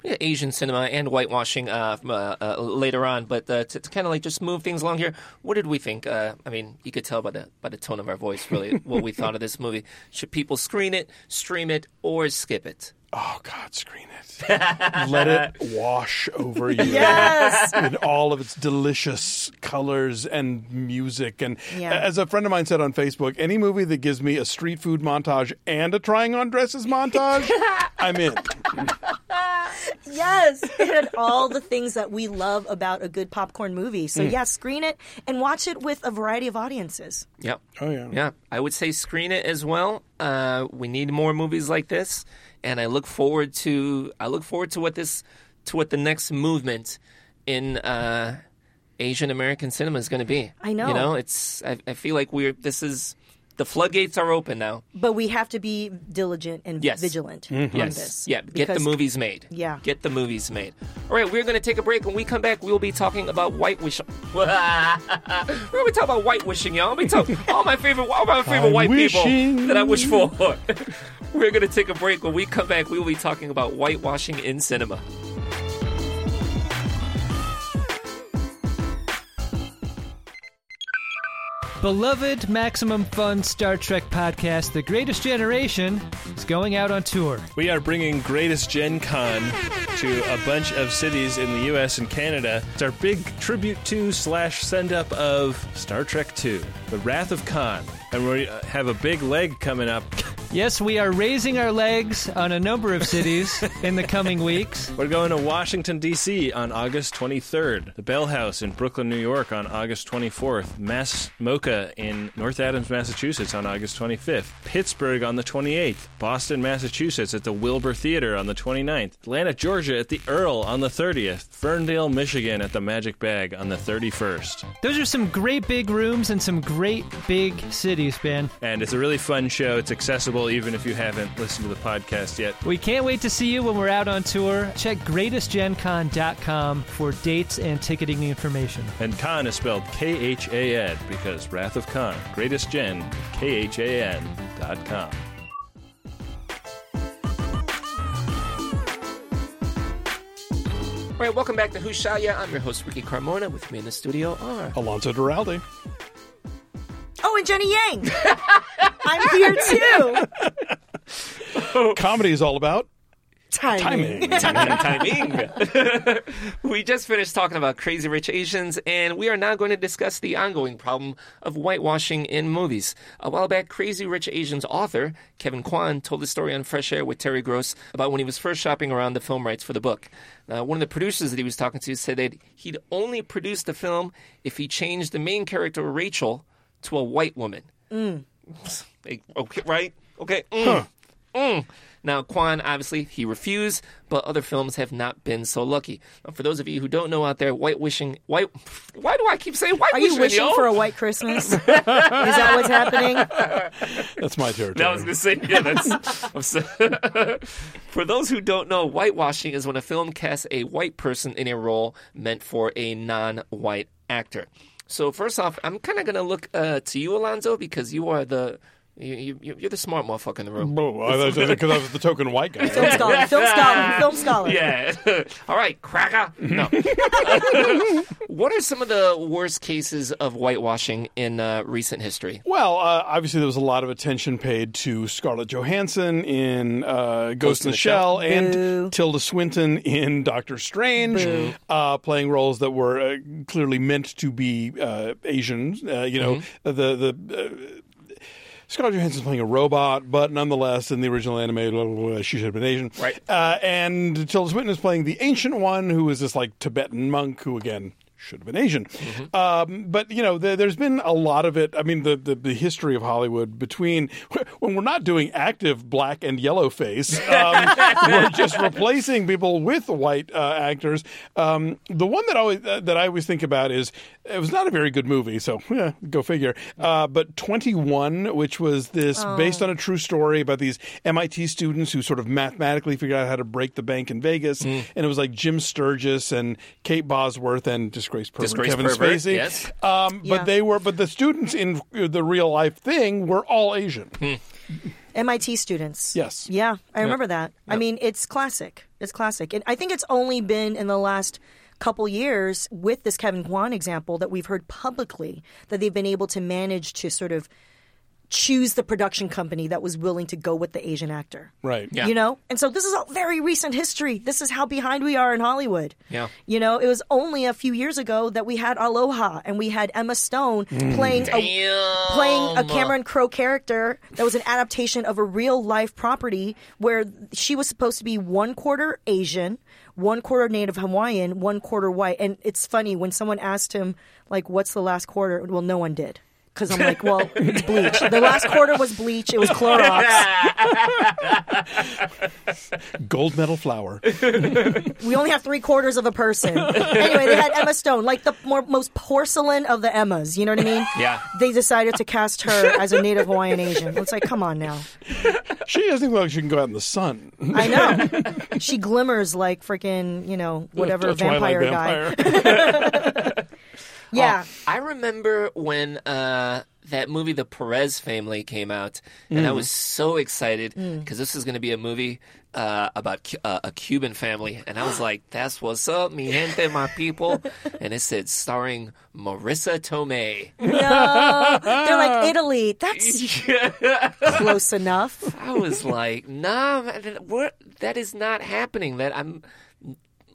Speaker 4: Asian cinema and whitewashing uh, uh, uh, later on, but uh, to, to kind of like just move things along here, what did we think? Uh, I mean, you could tell by the by the tone of our voice, really, what we thought of this movie. Should people screen it, stream it, or skip it?
Speaker 5: Oh God, screen it. Let it wash over you.
Speaker 6: Yes.
Speaker 5: In all of its delicious colors and music. And
Speaker 6: Yeah.
Speaker 5: as a friend of mine said on Facebook, any movie that gives me a street food montage and a trying on dresses montage, I'm in.
Speaker 6: yes, it had all the things that we love about a good popcorn movie. So yeah, screen it and watch it with a variety of audiences.
Speaker 4: Yep.
Speaker 5: Oh yeah.
Speaker 4: Yeah, I would say screen it as well. Uh, we need more movies like this, and I look forward to I look forward to what this to what the next movement in uh, Asian American cinema is going to be.
Speaker 6: I know.
Speaker 4: You know, it's I, I feel like we're this is The floodgates are open now.
Speaker 6: But we have to be diligent and
Speaker 4: Yes.
Speaker 6: vigilant
Speaker 5: Mm-hmm.
Speaker 6: on
Speaker 4: Yes.
Speaker 6: this.
Speaker 4: Yeah, get the movies made.
Speaker 6: Yeah.
Speaker 4: Get the movies made. All right, we're going to take a break. When we come back, we'll be talking about whitewash. we're going to talk about white whitewashing, y'all. We talk all my favorite, all my favorite
Speaker 5: I'm
Speaker 4: white people that I wish for. we're going to take a break. When we come back, we will be talking about whitewashing in cinema.
Speaker 12: Beloved Maximum Fun Star Trek podcast, The Greatest Generation, is going out on tour.
Speaker 13: We are bringing Greatest Gen Con to a bunch of cities in the U.S. and Canada. It's our big tribute to slash send up of Star Trek II, The Wrath of Khan. And we uh, have a big leg coming up.
Speaker 12: Yes, we are raising our legs on a number of cities in the coming weeks.
Speaker 13: We're going to Washington, D.C. on August 23rd, the Bell House in Brooklyn, New York on August 24th, MASS MoCA in North Adams, Massachusetts on August 25th, Pittsburgh on the 28th, Boston, Massachusetts at the Wilbur Theater on the 29th, Atlanta, Georgia at the Earl on the 30th, Ferndale, Michigan at the Magic Bag on the 31st.
Speaker 12: Those are some great big rooms and some great big cities, Ben.
Speaker 13: And it's a really fun show. It's accessible even if you haven't listened to the podcast yet.
Speaker 12: We can't wait to see you when we're out on tour. Check greatestgencon.com for dates and ticketing information.
Speaker 13: And Khan is spelled K H A N because Wrath of Khan. Greatest Gen, K H A N dot com.
Speaker 4: All right, welcome back to Who Shot Ya? I'm your host, Ricky Carmona. With me in the studio are.
Speaker 5: Alonso Duralde.
Speaker 6: Oh, and Jenny Yang. I'm here too.
Speaker 5: Comedy is all about
Speaker 6: Timing.
Speaker 5: timing.
Speaker 4: timing. we just finished talking about Crazy Rich Asians, and we are now going to discuss the ongoing problem of whitewashing in movies. A while back, Crazy Rich Asians author Kevin Kwan told the story on Fresh Air with Terry Gross about when he was first shopping around the film rights for the book. Now, one of the producers that he was talking to said that he'd only produce the film if he changed the main character, Rachel, to a white woman. Like, okay, right? Okay. Mm. Mm. Now, Kwan, obviously, he refused, but other films have not been so lucky. Now, for those of you who don't know out there, white wishing, white. Why do I keep saying white
Speaker 6: Are you
Speaker 4: wishing?
Speaker 6: wishing
Speaker 4: yo?
Speaker 6: for a white Christmas? Is that what's happening?
Speaker 5: That's my territory.
Speaker 4: No, I was going to say, yeah, that's. I'm so- for those who don't know, whitewashing is when a film casts a white person in a role meant for a non white actor. So, first off, I'm kind of going to look uh, to you, Alonso, because you are the. You, you, you're the smart motherfucker in the room.
Speaker 5: Because I was the token white guy.
Speaker 6: Film scholar. Film scholar. Film scholar.
Speaker 4: Yeah. All right, cracker. No. what are some of the worst cases of whitewashing in uh, recent history?
Speaker 5: Well, uh, obviously there was a lot of attention paid to Scarlett Johansson in uh, Ghost, in the Shell, and
Speaker 6: Boo.
Speaker 5: Tilda Swinton in Doctor Strange, uh, playing roles that were uh, clearly meant to be uh, Asian. Uh, you know, the the. Scarlett Johansson's playing a robot, but nonetheless, in the original anime, blah, blah, blah, she should have been Asian.
Speaker 4: Right.
Speaker 5: Uh, and Tilda Swinton is playing the ancient one, who is this like Tibetan monk who, again, should have been Asian. Um, but you know, there, there's been a lot of it. I mean, the, the the history of Hollywood between when we're not doing active black and yellow face, um, we're just replacing people with white uh, actors. Um, the one that always uh, that I always think about is it was not a very good movie, so yeah, go figure. Uh, but 21, which was this based on a true story about these MIT students who sort of mathematically figured out how to break the bank in Vegas, and it was like Jim Sturgess and Kate Bosworth and disgraced pervert
Speaker 4: Disgraced
Speaker 5: Kevin
Speaker 4: pervert,
Speaker 5: Spacey.
Speaker 4: yes.
Speaker 5: Um,
Speaker 6: Yeah.
Speaker 5: But they were, but the students in the real life thing were all Asian.
Speaker 6: MIT students.
Speaker 5: Yes.
Speaker 6: Yeah, I remember that. I mean, it's classic. It's classic. And I think it's only been in the last couple years with this Kevin Kwan example that we've heard publicly that they've been able to manage to sort of choose the production company that was willing to go with the Asian actor.
Speaker 5: Right.
Speaker 4: Yeah.
Speaker 6: You know? And so this is all very recent history. This is how behind we are in Hollywood.
Speaker 4: Yeah.
Speaker 6: You know, it was only a few years ago that we had Aloha and we had Emma Stone
Speaker 5: Mm.
Speaker 6: playing a playing a Cameron Crowe character that was an adaptation of a real life property where she was supposed to be one quarter Asian, one quarter Native Hawaiian, one quarter white. And it's funny when someone asked him like what's the last quarter? Well, no one did. Because I'm like, well, it's bleach. The last quarter was bleach. It was Clorox.
Speaker 5: Gold medal flour.
Speaker 6: we only have three quarters of a person. Anyway, they had Emma Stone, like the more, most porcelain of the Emmas. You know what I mean?
Speaker 4: Yeah.
Speaker 6: They decided to cast her as a Native Hawaiian Asian. It's like, come on now.
Speaker 5: She doesn't look like she can go out in the sun.
Speaker 6: I know. She glimmers like freaking, you know, whatever
Speaker 5: A Twilight
Speaker 6: vampire guy. yeah.
Speaker 4: Oh, I remember when uh, that movie, The Perez Family, came out, and I
Speaker 6: Mm.
Speaker 4: was so excited
Speaker 6: Mm.
Speaker 4: because this is going to be a movie uh, about uh, a Cuban family, and I was like, "That's what's up, mi gente, my people," and it said starring Marisa Tomei.
Speaker 6: No, they're like Italy. That's close enough.
Speaker 4: I was like, "Nah, man, that- what? That is not happening. That I'm,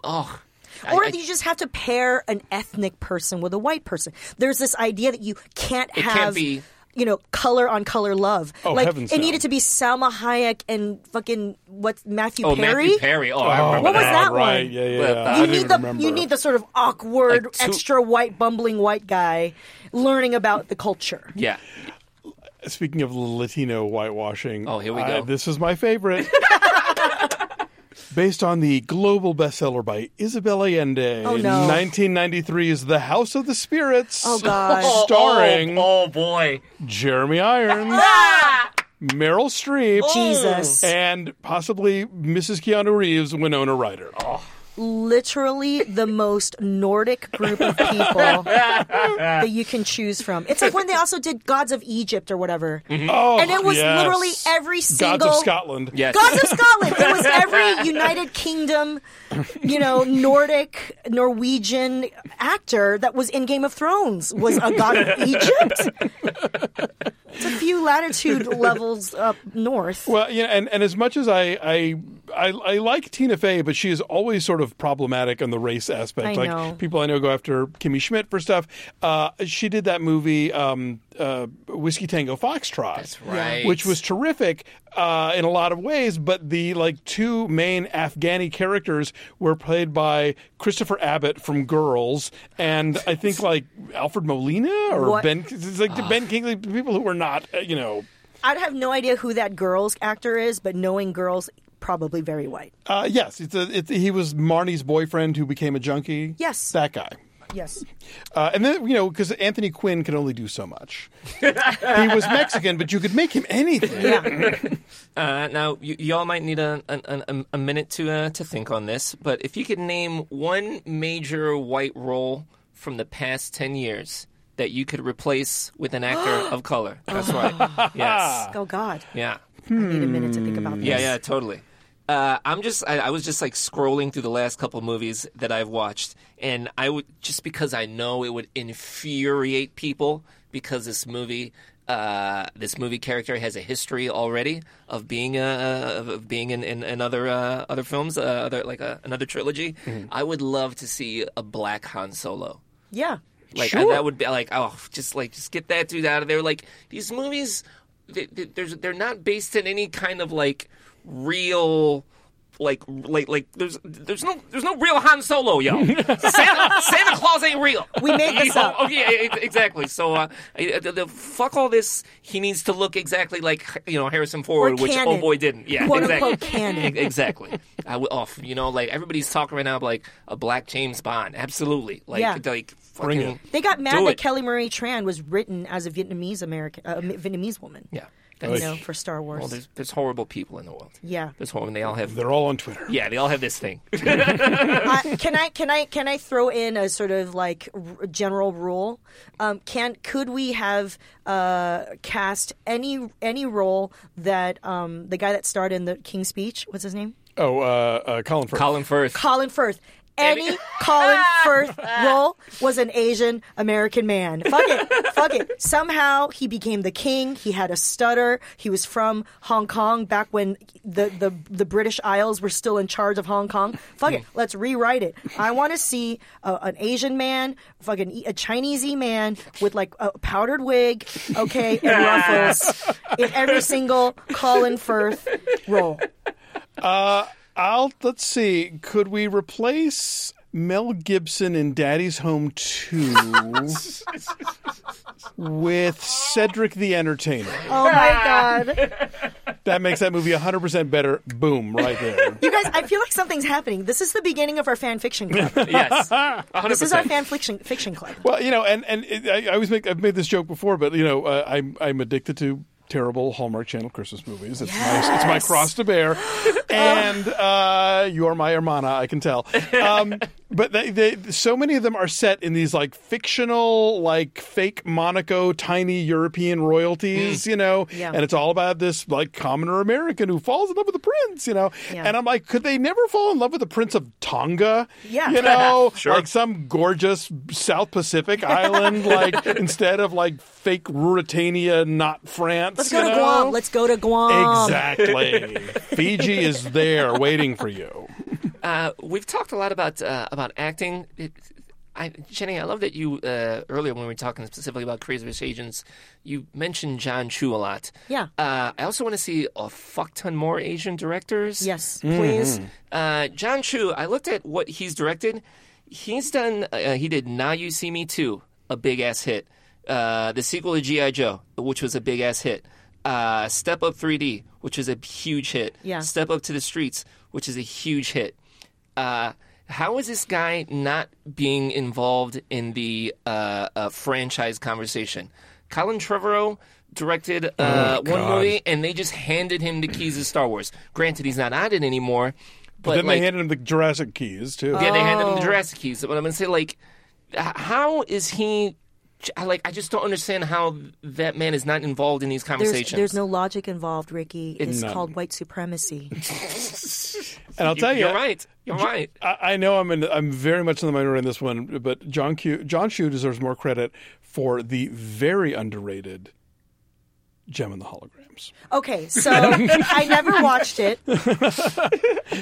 Speaker 4: oh." I-
Speaker 6: Or
Speaker 4: I-
Speaker 6: you just have to pair an ethnic person with a white person. There's this idea that you can't
Speaker 4: It
Speaker 6: have,
Speaker 4: can't be-
Speaker 6: you know, color on color love.
Speaker 5: Oh,
Speaker 6: like
Speaker 5: heavens
Speaker 6: it
Speaker 5: no.
Speaker 6: needed to be Salma Hayek and fucking what's Matthew
Speaker 4: oh,
Speaker 6: Perry.
Speaker 4: Matthew Perry. Oh, I
Speaker 5: Oh,
Speaker 4: remember
Speaker 6: What was that
Speaker 5: right.
Speaker 6: one?
Speaker 5: Yeah, yeah,
Speaker 4: Well,
Speaker 5: yeah.
Speaker 4: uh,
Speaker 5: I
Speaker 6: You need the
Speaker 5: remember.
Speaker 6: you need the sort of awkward,
Speaker 4: Like two-
Speaker 6: extra white, bumbling white guy learning about the culture.
Speaker 4: Yeah.
Speaker 5: Speaking of Latino whitewashing,
Speaker 4: Oh, here we go.
Speaker 5: this is my favorite. Based on the global bestseller by Isabel Allende,
Speaker 6: Oh, no.
Speaker 5: 1993's The House of the Spirits,
Speaker 6: Oh, God.
Speaker 5: starring
Speaker 4: Oh, oh boy.
Speaker 5: Jeremy Irons, Meryl Streep,
Speaker 6: Jesus.
Speaker 5: and possibly Mrs. Keanu Reeves, Winona Ryder. Oh.
Speaker 6: Literally the most Nordic group of people that you can choose from. It's like when they also did Gods of Egypt or whatever. Mm-hmm.
Speaker 5: Oh,
Speaker 6: And it was
Speaker 5: yes.
Speaker 6: literally every single
Speaker 5: Gods of Scotland.
Speaker 4: Yes.
Speaker 6: Gods of Scotland. It was every United Kingdom, you know, Nordic, Norwegian actor that was in Game of Thrones was a god of Egypt. It's a few latitude levels up north.
Speaker 5: Well, you know, and, and as much as I, I I I like Tina Fey, but she is always sort of problematic on the race aspect.
Speaker 6: I
Speaker 5: like
Speaker 6: know.
Speaker 5: people I know go after Kimmy Schmidt for stuff. Uh, she did that movie um, uh, Whiskey Tango Foxtrot,
Speaker 4: That's right.
Speaker 5: which was terrific uh, in a lot of ways. But the like two main Afghani characters were played by Christopher Abbott from Girls, and I think like Alfred Molina or
Speaker 6: What?
Speaker 5: Ben. It's like Ben Kingsley, people who were not, uh, you know.
Speaker 6: I'd have no idea who that girls actor is, but knowing girls, probably very white.
Speaker 5: Uh, yes, it's a, it's, he was Marnie's boyfriend who became a junkie.
Speaker 6: Yes.
Speaker 5: that guy.
Speaker 6: Yes.
Speaker 5: Uh, and then you know because Anthony Quinn can only do so much. he was Mexican, but you could make him anything.
Speaker 6: Yeah.
Speaker 4: Uh, now, y- y'all might need a, a, a, a minute to uh, to think on this, but if you could name one major white role from the past 10 years that you could replace with an actor of color. That's right. Yes.
Speaker 6: Oh God.
Speaker 4: Yeah.
Speaker 6: I need a minute to think about this.
Speaker 4: Yeah, yeah, totally. Uh, I'm just, I, I was just like scrolling through the last couple movies that I've watched, and I would just because I know it would infuriate people because this movie, uh, this movie character has a history already of being uh, of- of being in, in, in other uh, other films, uh, other like uh, another trilogy. I would love to see a black Han Solo.
Speaker 6: Yeah.
Speaker 4: Like I,
Speaker 6: Sure.
Speaker 4: that would be like oh, just like just get that dude out of there. Like these movies, they, they, there's they're not based in any kind of like real. Like, like, like, there's, there's no, there's no real Han Solo, yo. Santa, Santa Claus ain't real.
Speaker 6: We made this up.
Speaker 4: Oh, yeah, exactly. So, uh, the, the, fuck all this. He needs to look exactly like, you know, Harrison Ford, which
Speaker 6: canon.
Speaker 4: oh boy didn't. Yeah,
Speaker 6: Quote,
Speaker 4: exactly.
Speaker 6: canon.
Speaker 4: Exactly. I would, oh, you know, like everybody's talking right now about like a black James Bond. Absolutely. Like,
Speaker 6: Yeah.
Speaker 4: like,
Speaker 5: Bring
Speaker 4: fucking,
Speaker 5: it.
Speaker 6: They got mad that
Speaker 4: it.
Speaker 6: Kelly Marie Tran was written as a Vietnamese American, uh, Vietnamese woman.
Speaker 4: Yeah.
Speaker 6: You know, for Star Wars.
Speaker 4: Well, there's there's horrible people in the world.
Speaker 6: Yeah.
Speaker 4: There's horrible. They all have.
Speaker 5: They're all on Twitter.
Speaker 4: Yeah, they all have this thing.
Speaker 6: uh, can I can I can I throw in a sort of like r- general rule? Um, can could we have uh, cast any any role that um, the guy that starred in the King's Speech? What's his name?
Speaker 5: Oh, uh, uh, Colin Firth.
Speaker 4: Colin Firth.
Speaker 6: Colin Firth. Any Colin Firth role was an Asian American man. Fuck it. Fuck it. Somehow he became the king. He had a stutter. He was from Hong Kong back when the, the, the British Isles were still in charge of Hong Kong. Fuck it. Hmm. Let's rewrite it. I want to see a, an Asian man, fucking e- a Chinesey man with like a powdered wig, okay, and ruffles in every single Colin Firth role.
Speaker 5: Uh, I'll let's see. Could we replace Mel Gibson in Daddy's Home 2 with Cedric the Entertainer.
Speaker 6: Oh my god.
Speaker 5: That makes that movie 100% better. Boom, right there.
Speaker 6: You guys, I feel like something's happening. This is the beginning of our fan fiction club.
Speaker 4: yes,
Speaker 6: This is our fan fiction fiction club.
Speaker 5: Well, you know, and and it, I, I always make I've made this joke before, but you know, uh, I'm I'm addicted to terrible Hallmark Channel Christmas movies. It's my it's my cross to bear, and uh, you are my hermana. I can tell. Um, but they, they so many of them are set in these like fictional, like fake Monaco, tiny European royalties, you know,
Speaker 6: Yeah.
Speaker 5: and it's all about this like commoner American who falls in love with the prince, you know.
Speaker 6: Yeah.
Speaker 5: And I'm like, could they never fall in love with the Prince of Tonga?
Speaker 6: Yeah.
Speaker 5: you know,
Speaker 4: Sure.
Speaker 5: like some gorgeous South Pacific island, like instead of like fake Ruritania, not France.
Speaker 6: Let's go
Speaker 5: you
Speaker 6: to
Speaker 5: know?
Speaker 6: Guam. Let's go to Guam.
Speaker 5: Exactly. Fiji is there waiting for you.
Speaker 4: Uh, we've talked a lot about uh, about acting. It, I, Jenny, I love that you uh, earlier when we were talking specifically about Crazy Rich Asians, you mentioned John Chu a lot.
Speaker 6: Yeah.
Speaker 4: Uh, I also want to see a fuck ton more Asian directors.
Speaker 6: Yes,
Speaker 5: Mm-hmm.
Speaker 6: please.
Speaker 4: Uh, John Chu, I looked at what he's directed. He's done. Uh, he did Now You See Me Too, a big ass hit. Uh, the sequel to GI Joe, which was a big ass hit. Uh, Step Up 3D, which is a huge hit.
Speaker 6: Yeah.
Speaker 4: Step Up to the Streets, which is a huge hit. Uh, how is this guy not being involved in the uh, uh, franchise conversation? Colin Trevorrow directed uh,
Speaker 5: Oh,
Speaker 4: one movie, and they just handed him the keys to Star Wars. Granted, he's not on it anymore,
Speaker 5: But,
Speaker 4: but,
Speaker 5: then
Speaker 4: like,
Speaker 5: they handed him the Jurassic keys too.
Speaker 4: yeah, they handed him
Speaker 6: Oh.
Speaker 4: the Jurassic keys. But I'm gonna say, like, how is he? I Like, I just don't understand how that man is not involved in these conversations.
Speaker 6: there's no logic involved, Ricky. It's
Speaker 5: None.
Speaker 6: called white supremacy.
Speaker 5: And I'll tell you,
Speaker 4: You're right. You're right.
Speaker 5: I, I know I'm in, I'm very much in the minority in this one, but John Q, John Chu deserves more credit for the very underrated Jem in the Holograms.
Speaker 6: Okay, so I never watched it,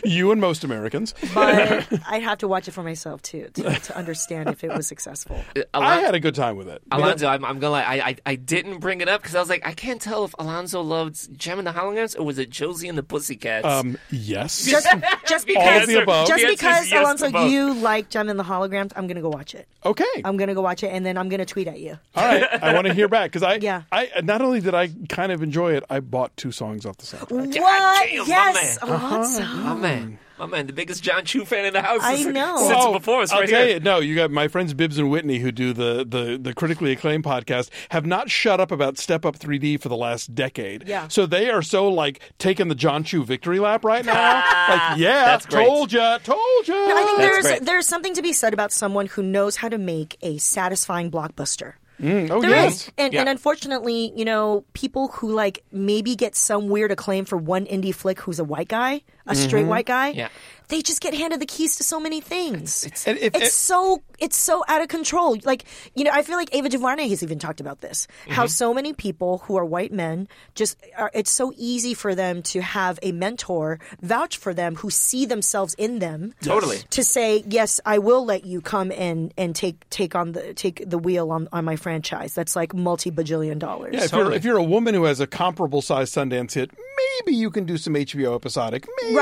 Speaker 5: You and most Americans.
Speaker 6: but I'd have to watch it for myself too to, to understand if it was successful.
Speaker 5: I had a good time with it.
Speaker 4: Alonso, I'm, I'm gonna lie. I, I I didn't bring it up because I was like, I can't tell if Alonso loved Jem and the Holograms or was it Josie and the Pussycats?
Speaker 5: Um, yes.
Speaker 6: Just, just
Speaker 5: All
Speaker 6: because,
Speaker 5: of the above.
Speaker 6: just
Speaker 4: The
Speaker 6: because
Speaker 4: yes
Speaker 6: Alonso, you like Jem and the Holograms, I'm gonna go watch it.
Speaker 5: okay.
Speaker 6: I'm gonna go watch it, and then I'm gonna tweet at you.
Speaker 5: All right. I want to hear back because I,
Speaker 6: Yeah.
Speaker 5: I not only did I kind of enjoy it, I bought two songs off the soundtrack.
Speaker 6: What?
Speaker 4: damn, my
Speaker 6: yes,
Speaker 4: man.
Speaker 6: Alonso.
Speaker 4: my uh-huh. mm. man, my man, the biggest John Chu fan in the house.
Speaker 6: I know.
Speaker 4: Sits
Speaker 5: Oh,
Speaker 4: before us
Speaker 5: I'll tell
Speaker 4: here.
Speaker 5: you, no, you got my friends Bibbs and Whitney who do the, the, the critically acclaimed podcast have not shut up about Step Up 3D for the last decade.
Speaker 6: Yeah.
Speaker 5: So they are so like taking the John Chu victory lap right now. like, yeah,
Speaker 4: That's great.
Speaker 5: told ya, told ya.
Speaker 6: No, I think
Speaker 4: That's
Speaker 6: there's
Speaker 4: great.
Speaker 6: there's something to be said about someone who knows how to make a satisfying blockbuster.
Speaker 5: Mm, oh
Speaker 6: There is,
Speaker 5: yes.
Speaker 6: and,
Speaker 4: Yeah.
Speaker 6: and unfortunately, you know, people who like maybe get some weird acclaim for one indie flick who's a white guy, a straight
Speaker 5: Mm-hmm.
Speaker 6: white guy,
Speaker 4: Yeah.
Speaker 6: they just get handed the keys to so many things. It's,
Speaker 5: And if- if-
Speaker 6: so it's so out of control. Like you know, I feel like Ava DuVernay has even talked about this. How
Speaker 5: Mm-hmm.
Speaker 6: so many people who are white men just are, it's so easy for them to have a mentor vouch for them who see themselves in them
Speaker 4: Totally.
Speaker 6: to say yes i will let you come in and take take on the take the wheel on, on my franchise that's like multi-bajillion dollars
Speaker 5: Yeah, if you're if you're a woman who has a comparable size Sundance hit, maybe you can do some HBO episodic. Maybe.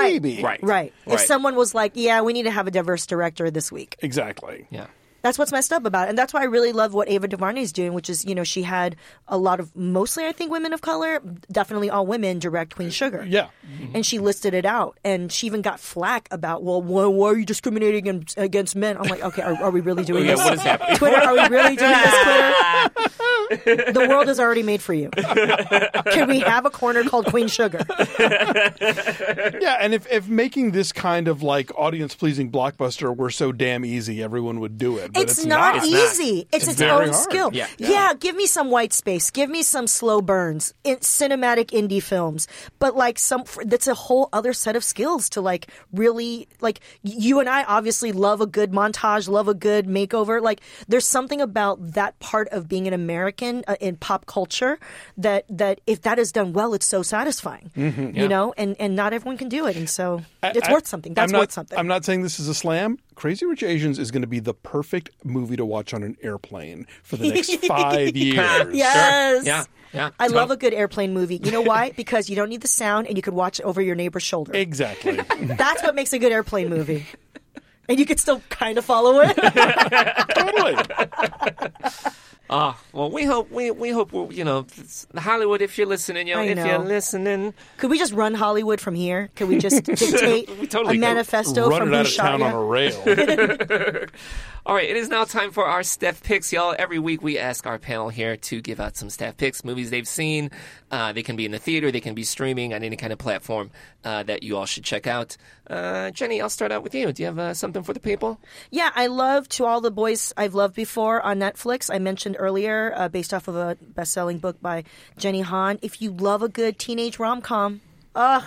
Speaker 4: Right.
Speaker 6: right if
Speaker 4: Right.
Speaker 6: someone was like yeah we need to have a diverse director this week
Speaker 5: Exactly.
Speaker 4: Yeah.
Speaker 6: That's what's messed up about it. And that's why i really love what ava DuVernay is doing which is you know she had a lot of mostly i think women of color definitely all women direct queen uh, sugar.
Speaker 5: Yeah. Mm-hmm.
Speaker 6: and she listed it out. And she even got flack about well why, why are you discriminating against, against men? I'm like okay are, are we really doing
Speaker 4: Yeah,
Speaker 6: this?
Speaker 4: what is happening?
Speaker 6: twitter are we really doing this twitter? The world is already made for you. Can we have a corner called queen sugar?
Speaker 5: Yeah, and if, if making this kind of like audience pleasing blockbuster were so damn easy, everyone would do it. But
Speaker 6: it's,
Speaker 5: it's,
Speaker 6: not,
Speaker 4: not.
Speaker 6: easy. It's,
Speaker 5: It's
Speaker 6: its
Speaker 5: very
Speaker 6: own
Speaker 5: hard.
Speaker 6: skill.
Speaker 4: Yeah.
Speaker 6: Yeah. give me some white space. Give me some slow burns, in cinematic indie films. But like some, that's a whole other set of skills to like really like. You and I obviously love a good montage, love a good makeover. Like there's something about that part of being an American uh, in pop culture that that if that is done well, it's so satisfying. You know, and and not everyone can do it, and so it's
Speaker 5: I-
Speaker 6: worth something. That's
Speaker 5: I'm not,
Speaker 6: worth something.
Speaker 5: I'm not saying this is a slam. Crazy Rich Asians is going to be the perfect movie to watch on an airplane for the next five years.
Speaker 6: Yes.
Speaker 4: Yeah. Yeah.
Speaker 6: I love a good airplane movie. You know why? because you don't need the sound and you could watch it over your neighbor's shoulder.
Speaker 5: Exactly.
Speaker 6: That's what makes a good airplane movie. and you could still kind of follow it.
Speaker 5: totally.
Speaker 4: Ah, well, we hope we we hope we're, you know Hollywood. If you're listening, yo,
Speaker 6: I
Speaker 4: if
Speaker 6: know.
Speaker 4: you're listening,
Speaker 6: Could we just run Hollywood from here? Could we just dictate
Speaker 4: We totally
Speaker 6: a manifesto
Speaker 5: Run
Speaker 6: from
Speaker 5: it out of
Speaker 6: Shot
Speaker 5: town on a rail.
Speaker 4: All right, it is now time for our staff picks, y'all. Every week we ask our panel here to give out some staff picks, movies they've seen. Uh, they can be in the theater, they can be streaming on any kind of platform uh, that you all should check out. Uh, Jenny, I'll start out with you. Do you have uh, something for the people?
Speaker 6: Yeah, I love To All the Boys I've Loved Before on Netflix. I mentioned earlier, uh, based off of a best selling book by Jenny Han. If you love a good teenage rom com, ugh.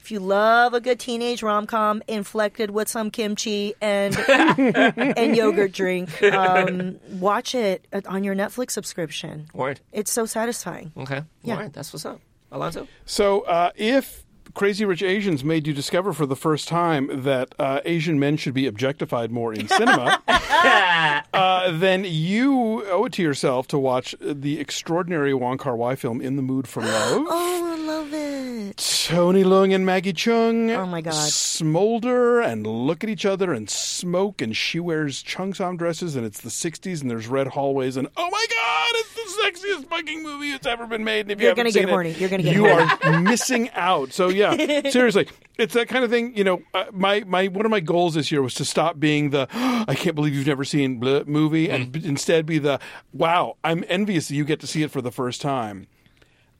Speaker 6: If you love a good teenage rom com inflected with some kimchi and and yogurt drink, um, watch it on your Netflix subscription.
Speaker 4: Word.
Speaker 6: It's so satisfying.
Speaker 4: Okay.
Speaker 6: Yeah.
Speaker 4: All right, that's what's up. Alonso?
Speaker 5: So, uh, if Crazy Rich Asians made you discover for the first time that uh, Asian men should be objectified more in cinema, uh, then you owe it to yourself to watch the extraordinary Wong Kar Wai film "In the Mood for Love."
Speaker 6: Oh, I love it.
Speaker 5: Tony Leung and Maggie Cheung.
Speaker 6: Oh, my God.
Speaker 5: Smolder and look at each other and smoke, and she wears cheongsam dresses, and it's the '60s, and there's red hallways, and oh my God, it's the sexiest fucking movie that's ever been made. And if you
Speaker 6: You're
Speaker 5: haven't
Speaker 6: gonna
Speaker 5: seen
Speaker 6: get
Speaker 5: it,
Speaker 6: horny. You're gonna get
Speaker 5: you
Speaker 6: horny.
Speaker 5: are missing out. So yeah, seriously, it's that kind of thing. You know, uh, my my one of my goals this year was to stop being the I can't believe you've never seen blah movie, and b- instead be the wow, I'm envious that you get to see it for the first time.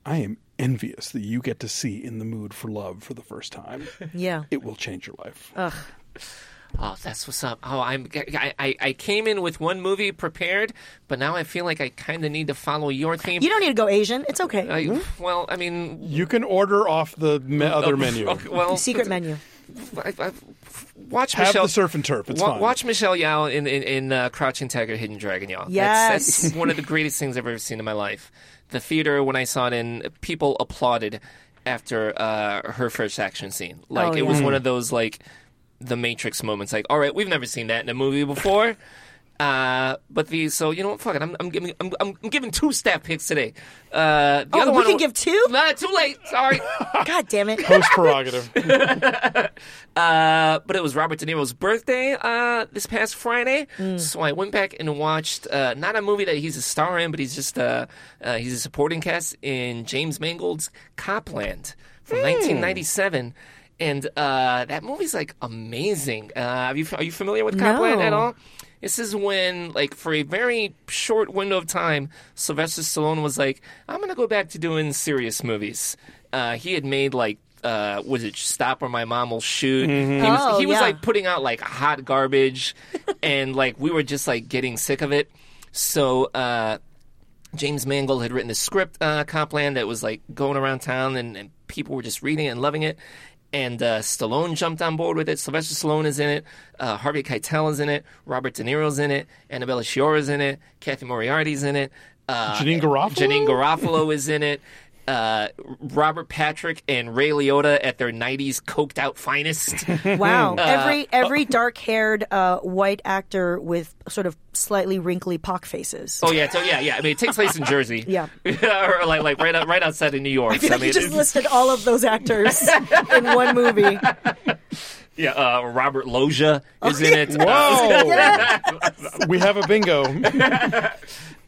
Speaker 5: I am envious that you get to see In the Mood for Love for the first time.
Speaker 6: Yeah.
Speaker 5: It will change your life.
Speaker 6: Ugh.
Speaker 4: Oh, that's what's up. Oh, I'm I, I, I came in with one movie prepared, but now I feel like I kind of need to follow your theme.
Speaker 6: You don't need to go Asian. It's okay.
Speaker 4: I, well, I mean,
Speaker 5: You can order off the me- other
Speaker 4: uh,
Speaker 5: menu.
Speaker 4: okay, well,
Speaker 6: Secret menu.
Speaker 4: I, I, watch
Speaker 5: Have
Speaker 4: Michelle.
Speaker 5: the surf and turf. It's
Speaker 4: wa-
Speaker 5: fine.
Speaker 4: Watch Michelle Yeoh in in, in uh, Crouching Tiger, Hidden Dragon, y'all.
Speaker 6: Yes.
Speaker 4: that's, that's one of the greatest things I've ever seen in my life. The theater when I saw it in, people applauded after uh, her first action scene. Like
Speaker 6: Oh,
Speaker 4: it was one of those like the Matrix moments. Like, all right, we've never seen that in a movie before. Uh, but the so you know what? Fuck it. I'm I'm giving I'm, I'm giving two staff picks today. Uh, the
Speaker 6: Oh,
Speaker 4: other
Speaker 6: we
Speaker 4: one
Speaker 6: can give two?
Speaker 4: Nah, too late. Sorry.
Speaker 6: God damn it.
Speaker 5: Post prerogative.
Speaker 4: Uh, but it was Robert De Niro's birthday uh, this past Friday, so I went back and watched uh, not a movie that he's a star in, but he's just uh, uh, he's a supporting cast in James Mangold's Copland from 1997, and uh, that movie's like amazing. Uh, are you are you familiar with Copland at all? This is when, like, for a very short window of time, Sylvester Stallone was like, "I'm gonna go back to doing serious movies." Uh, he had made like, uh, was it Stop or My Mom Will Shoot? He was,
Speaker 6: Oh,
Speaker 4: he was
Speaker 6: yeah.
Speaker 4: like putting out like hot garbage, and like we were just like getting sick of it. So uh, James Mangold had written a script, uh, Copland, that was like going around town, and, and people were just reading it and loving it. And uh, Stallone jumped on board with it. Sylvester Stallone is in it. Uh, Harvey Keitel is in it. Robert De Niro's in it. Annabella Sciorra's in it. Cathy Moriarty's in it. Uh,
Speaker 5: Janeane Garofalo?
Speaker 4: Janeane Garofalo is in it. Uh, Robert Patrick and Ray Liotta at their '90s coked out finest.
Speaker 6: Wow.
Speaker 4: Uh,
Speaker 6: every every dark haired uh, white actor with sort of slightly wrinkly pock faces.
Speaker 4: Oh yeah, so yeah, yeah. I mean, it takes place in Jersey.
Speaker 6: Yeah.
Speaker 4: or like like right out, right outside of New York.
Speaker 6: I feel
Speaker 4: So,
Speaker 6: like you just
Speaker 4: it's-
Speaker 6: listed all of those actors in one movie.
Speaker 4: yeah. Uh, Robert Loggia is in it.
Speaker 5: Whoa! we have a bingo.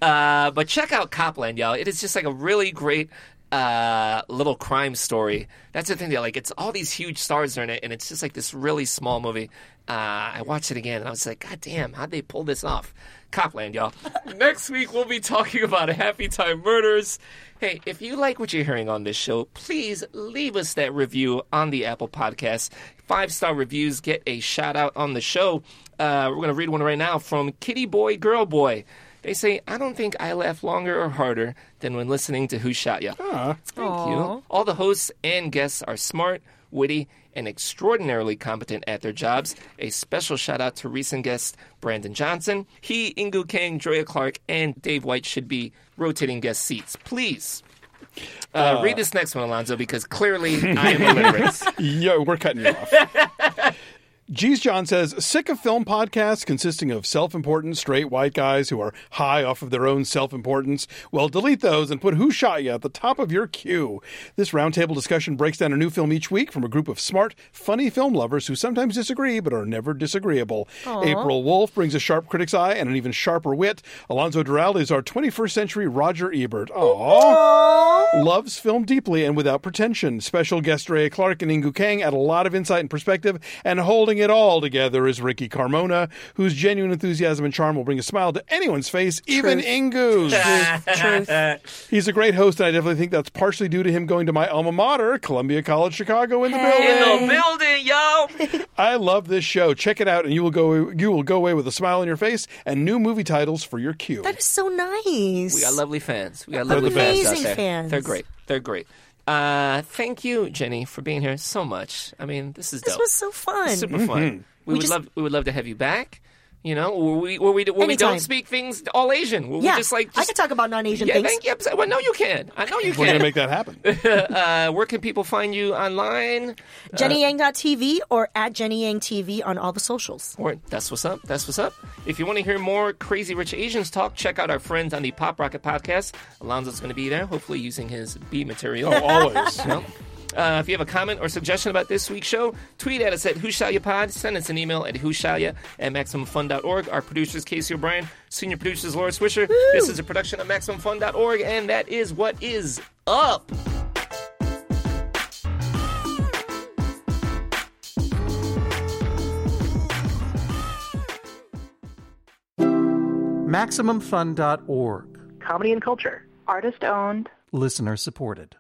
Speaker 4: Uh, but check out Copland, y'all. It is just like a really great uh, little crime story. That's the thing. That, like, it's all these huge stars are in it, and it's just like this really small movie. Uh, I watched it again, and I was like, God damn, how'd they pull this off? Copland, y'all. Next week, we'll be talking about Happy Time Murders. Hey, if you like what you're hearing on this show, please leave us that review on the Apple Podcast. Five star reviews get a shout out on the show. Uh, we're going to read one right now from Kitty Boy Girl Boy. They say, I don't think I laugh longer or harder than when listening to Who Shot Ya. Thank you. All the hosts and guests are smart, witty, and extraordinarily competent at their jobs. A special shout out to recent guest Brandon Johnson. He, Inkoo Kang, Joya Clark, and Dave White should be rotating guest seats. Please. Uh, read this next one, Alonso, because clearly I am illiterate.
Speaker 5: Yo, we're cutting you off. Geez John says, sick of film podcasts consisting of self important straight white guys who are high off of their own self importance. Well, delete those and put Who Shot You at the top of your queue. This roundtable discussion breaks down a new film each week from a group of smart, funny film lovers who sometimes disagree but are never disagreeable.
Speaker 14: Aw.
Speaker 5: April Wolfe brings a sharp critic's eye and an even sharper wit. Alonso Duralde is our 21st century Roger Ebert. Aww. Loves film deeply and without pretension. Special guest Ray Clark and Inkoo Kang add a lot of insight and perspective, and holding it all together is Ricky Carmona, whose genuine enthusiasm and charm will bring a smile to anyone's face, even Inkoo's. Truth. He's a great host, and I definitely think that's partially due to him going to my alma mater, Columbia College Chicago, in the building.
Speaker 4: In the building, yo.
Speaker 5: I love this show. Check it out, and you will go you will go away with a smile on your face and new movie titles for your queue.
Speaker 6: That is so nice.
Speaker 4: We got lovely fans. We got
Speaker 5: They're
Speaker 4: lovely
Speaker 5: the
Speaker 4: fans
Speaker 5: best.
Speaker 4: out
Speaker 6: fans.
Speaker 4: They're great. They're great. Uh, thank you, Jenny, for being here so much. I mean, this is
Speaker 6: This
Speaker 4: dope.
Speaker 6: was so fun.
Speaker 4: Super fun. We,
Speaker 6: We
Speaker 4: would
Speaker 6: just-
Speaker 4: love we would love to have you back. You know, where we where we, where we don't speak things all Asian. Where
Speaker 6: yeah,
Speaker 4: we just like
Speaker 6: I can talk about non-Asian
Speaker 4: yeah,
Speaker 6: things.
Speaker 4: thank you. Well, no, you can. I know you can.
Speaker 5: We're gonna make that happen.
Speaker 4: uh, where can people find you online? Uh,
Speaker 6: JennyYang.tv or at Jenny Yang TV on all the socials.
Speaker 4: Or that's what's up. That's what's up. If you want to hear more Crazy Rich Asians talk, check out our friends on the Pop Rocket podcast. Alonso's going to be there, hopefully using his B material.
Speaker 5: Oh, always.
Speaker 4: You know? Uh, if you have a comment or suggestion about this week's show, tweet at us at WhoShotYaPod. Send us an email at WhoShotYa at MaximumFun.org. Our producers, Casey O'Brien. Senior producers, Laura Swisher. This is a production of MaximumFun.org, and that is what is up.
Speaker 15: MaximumFun.org.
Speaker 16: Comedy and culture.
Speaker 17: Artist owned.
Speaker 15: Listener supported.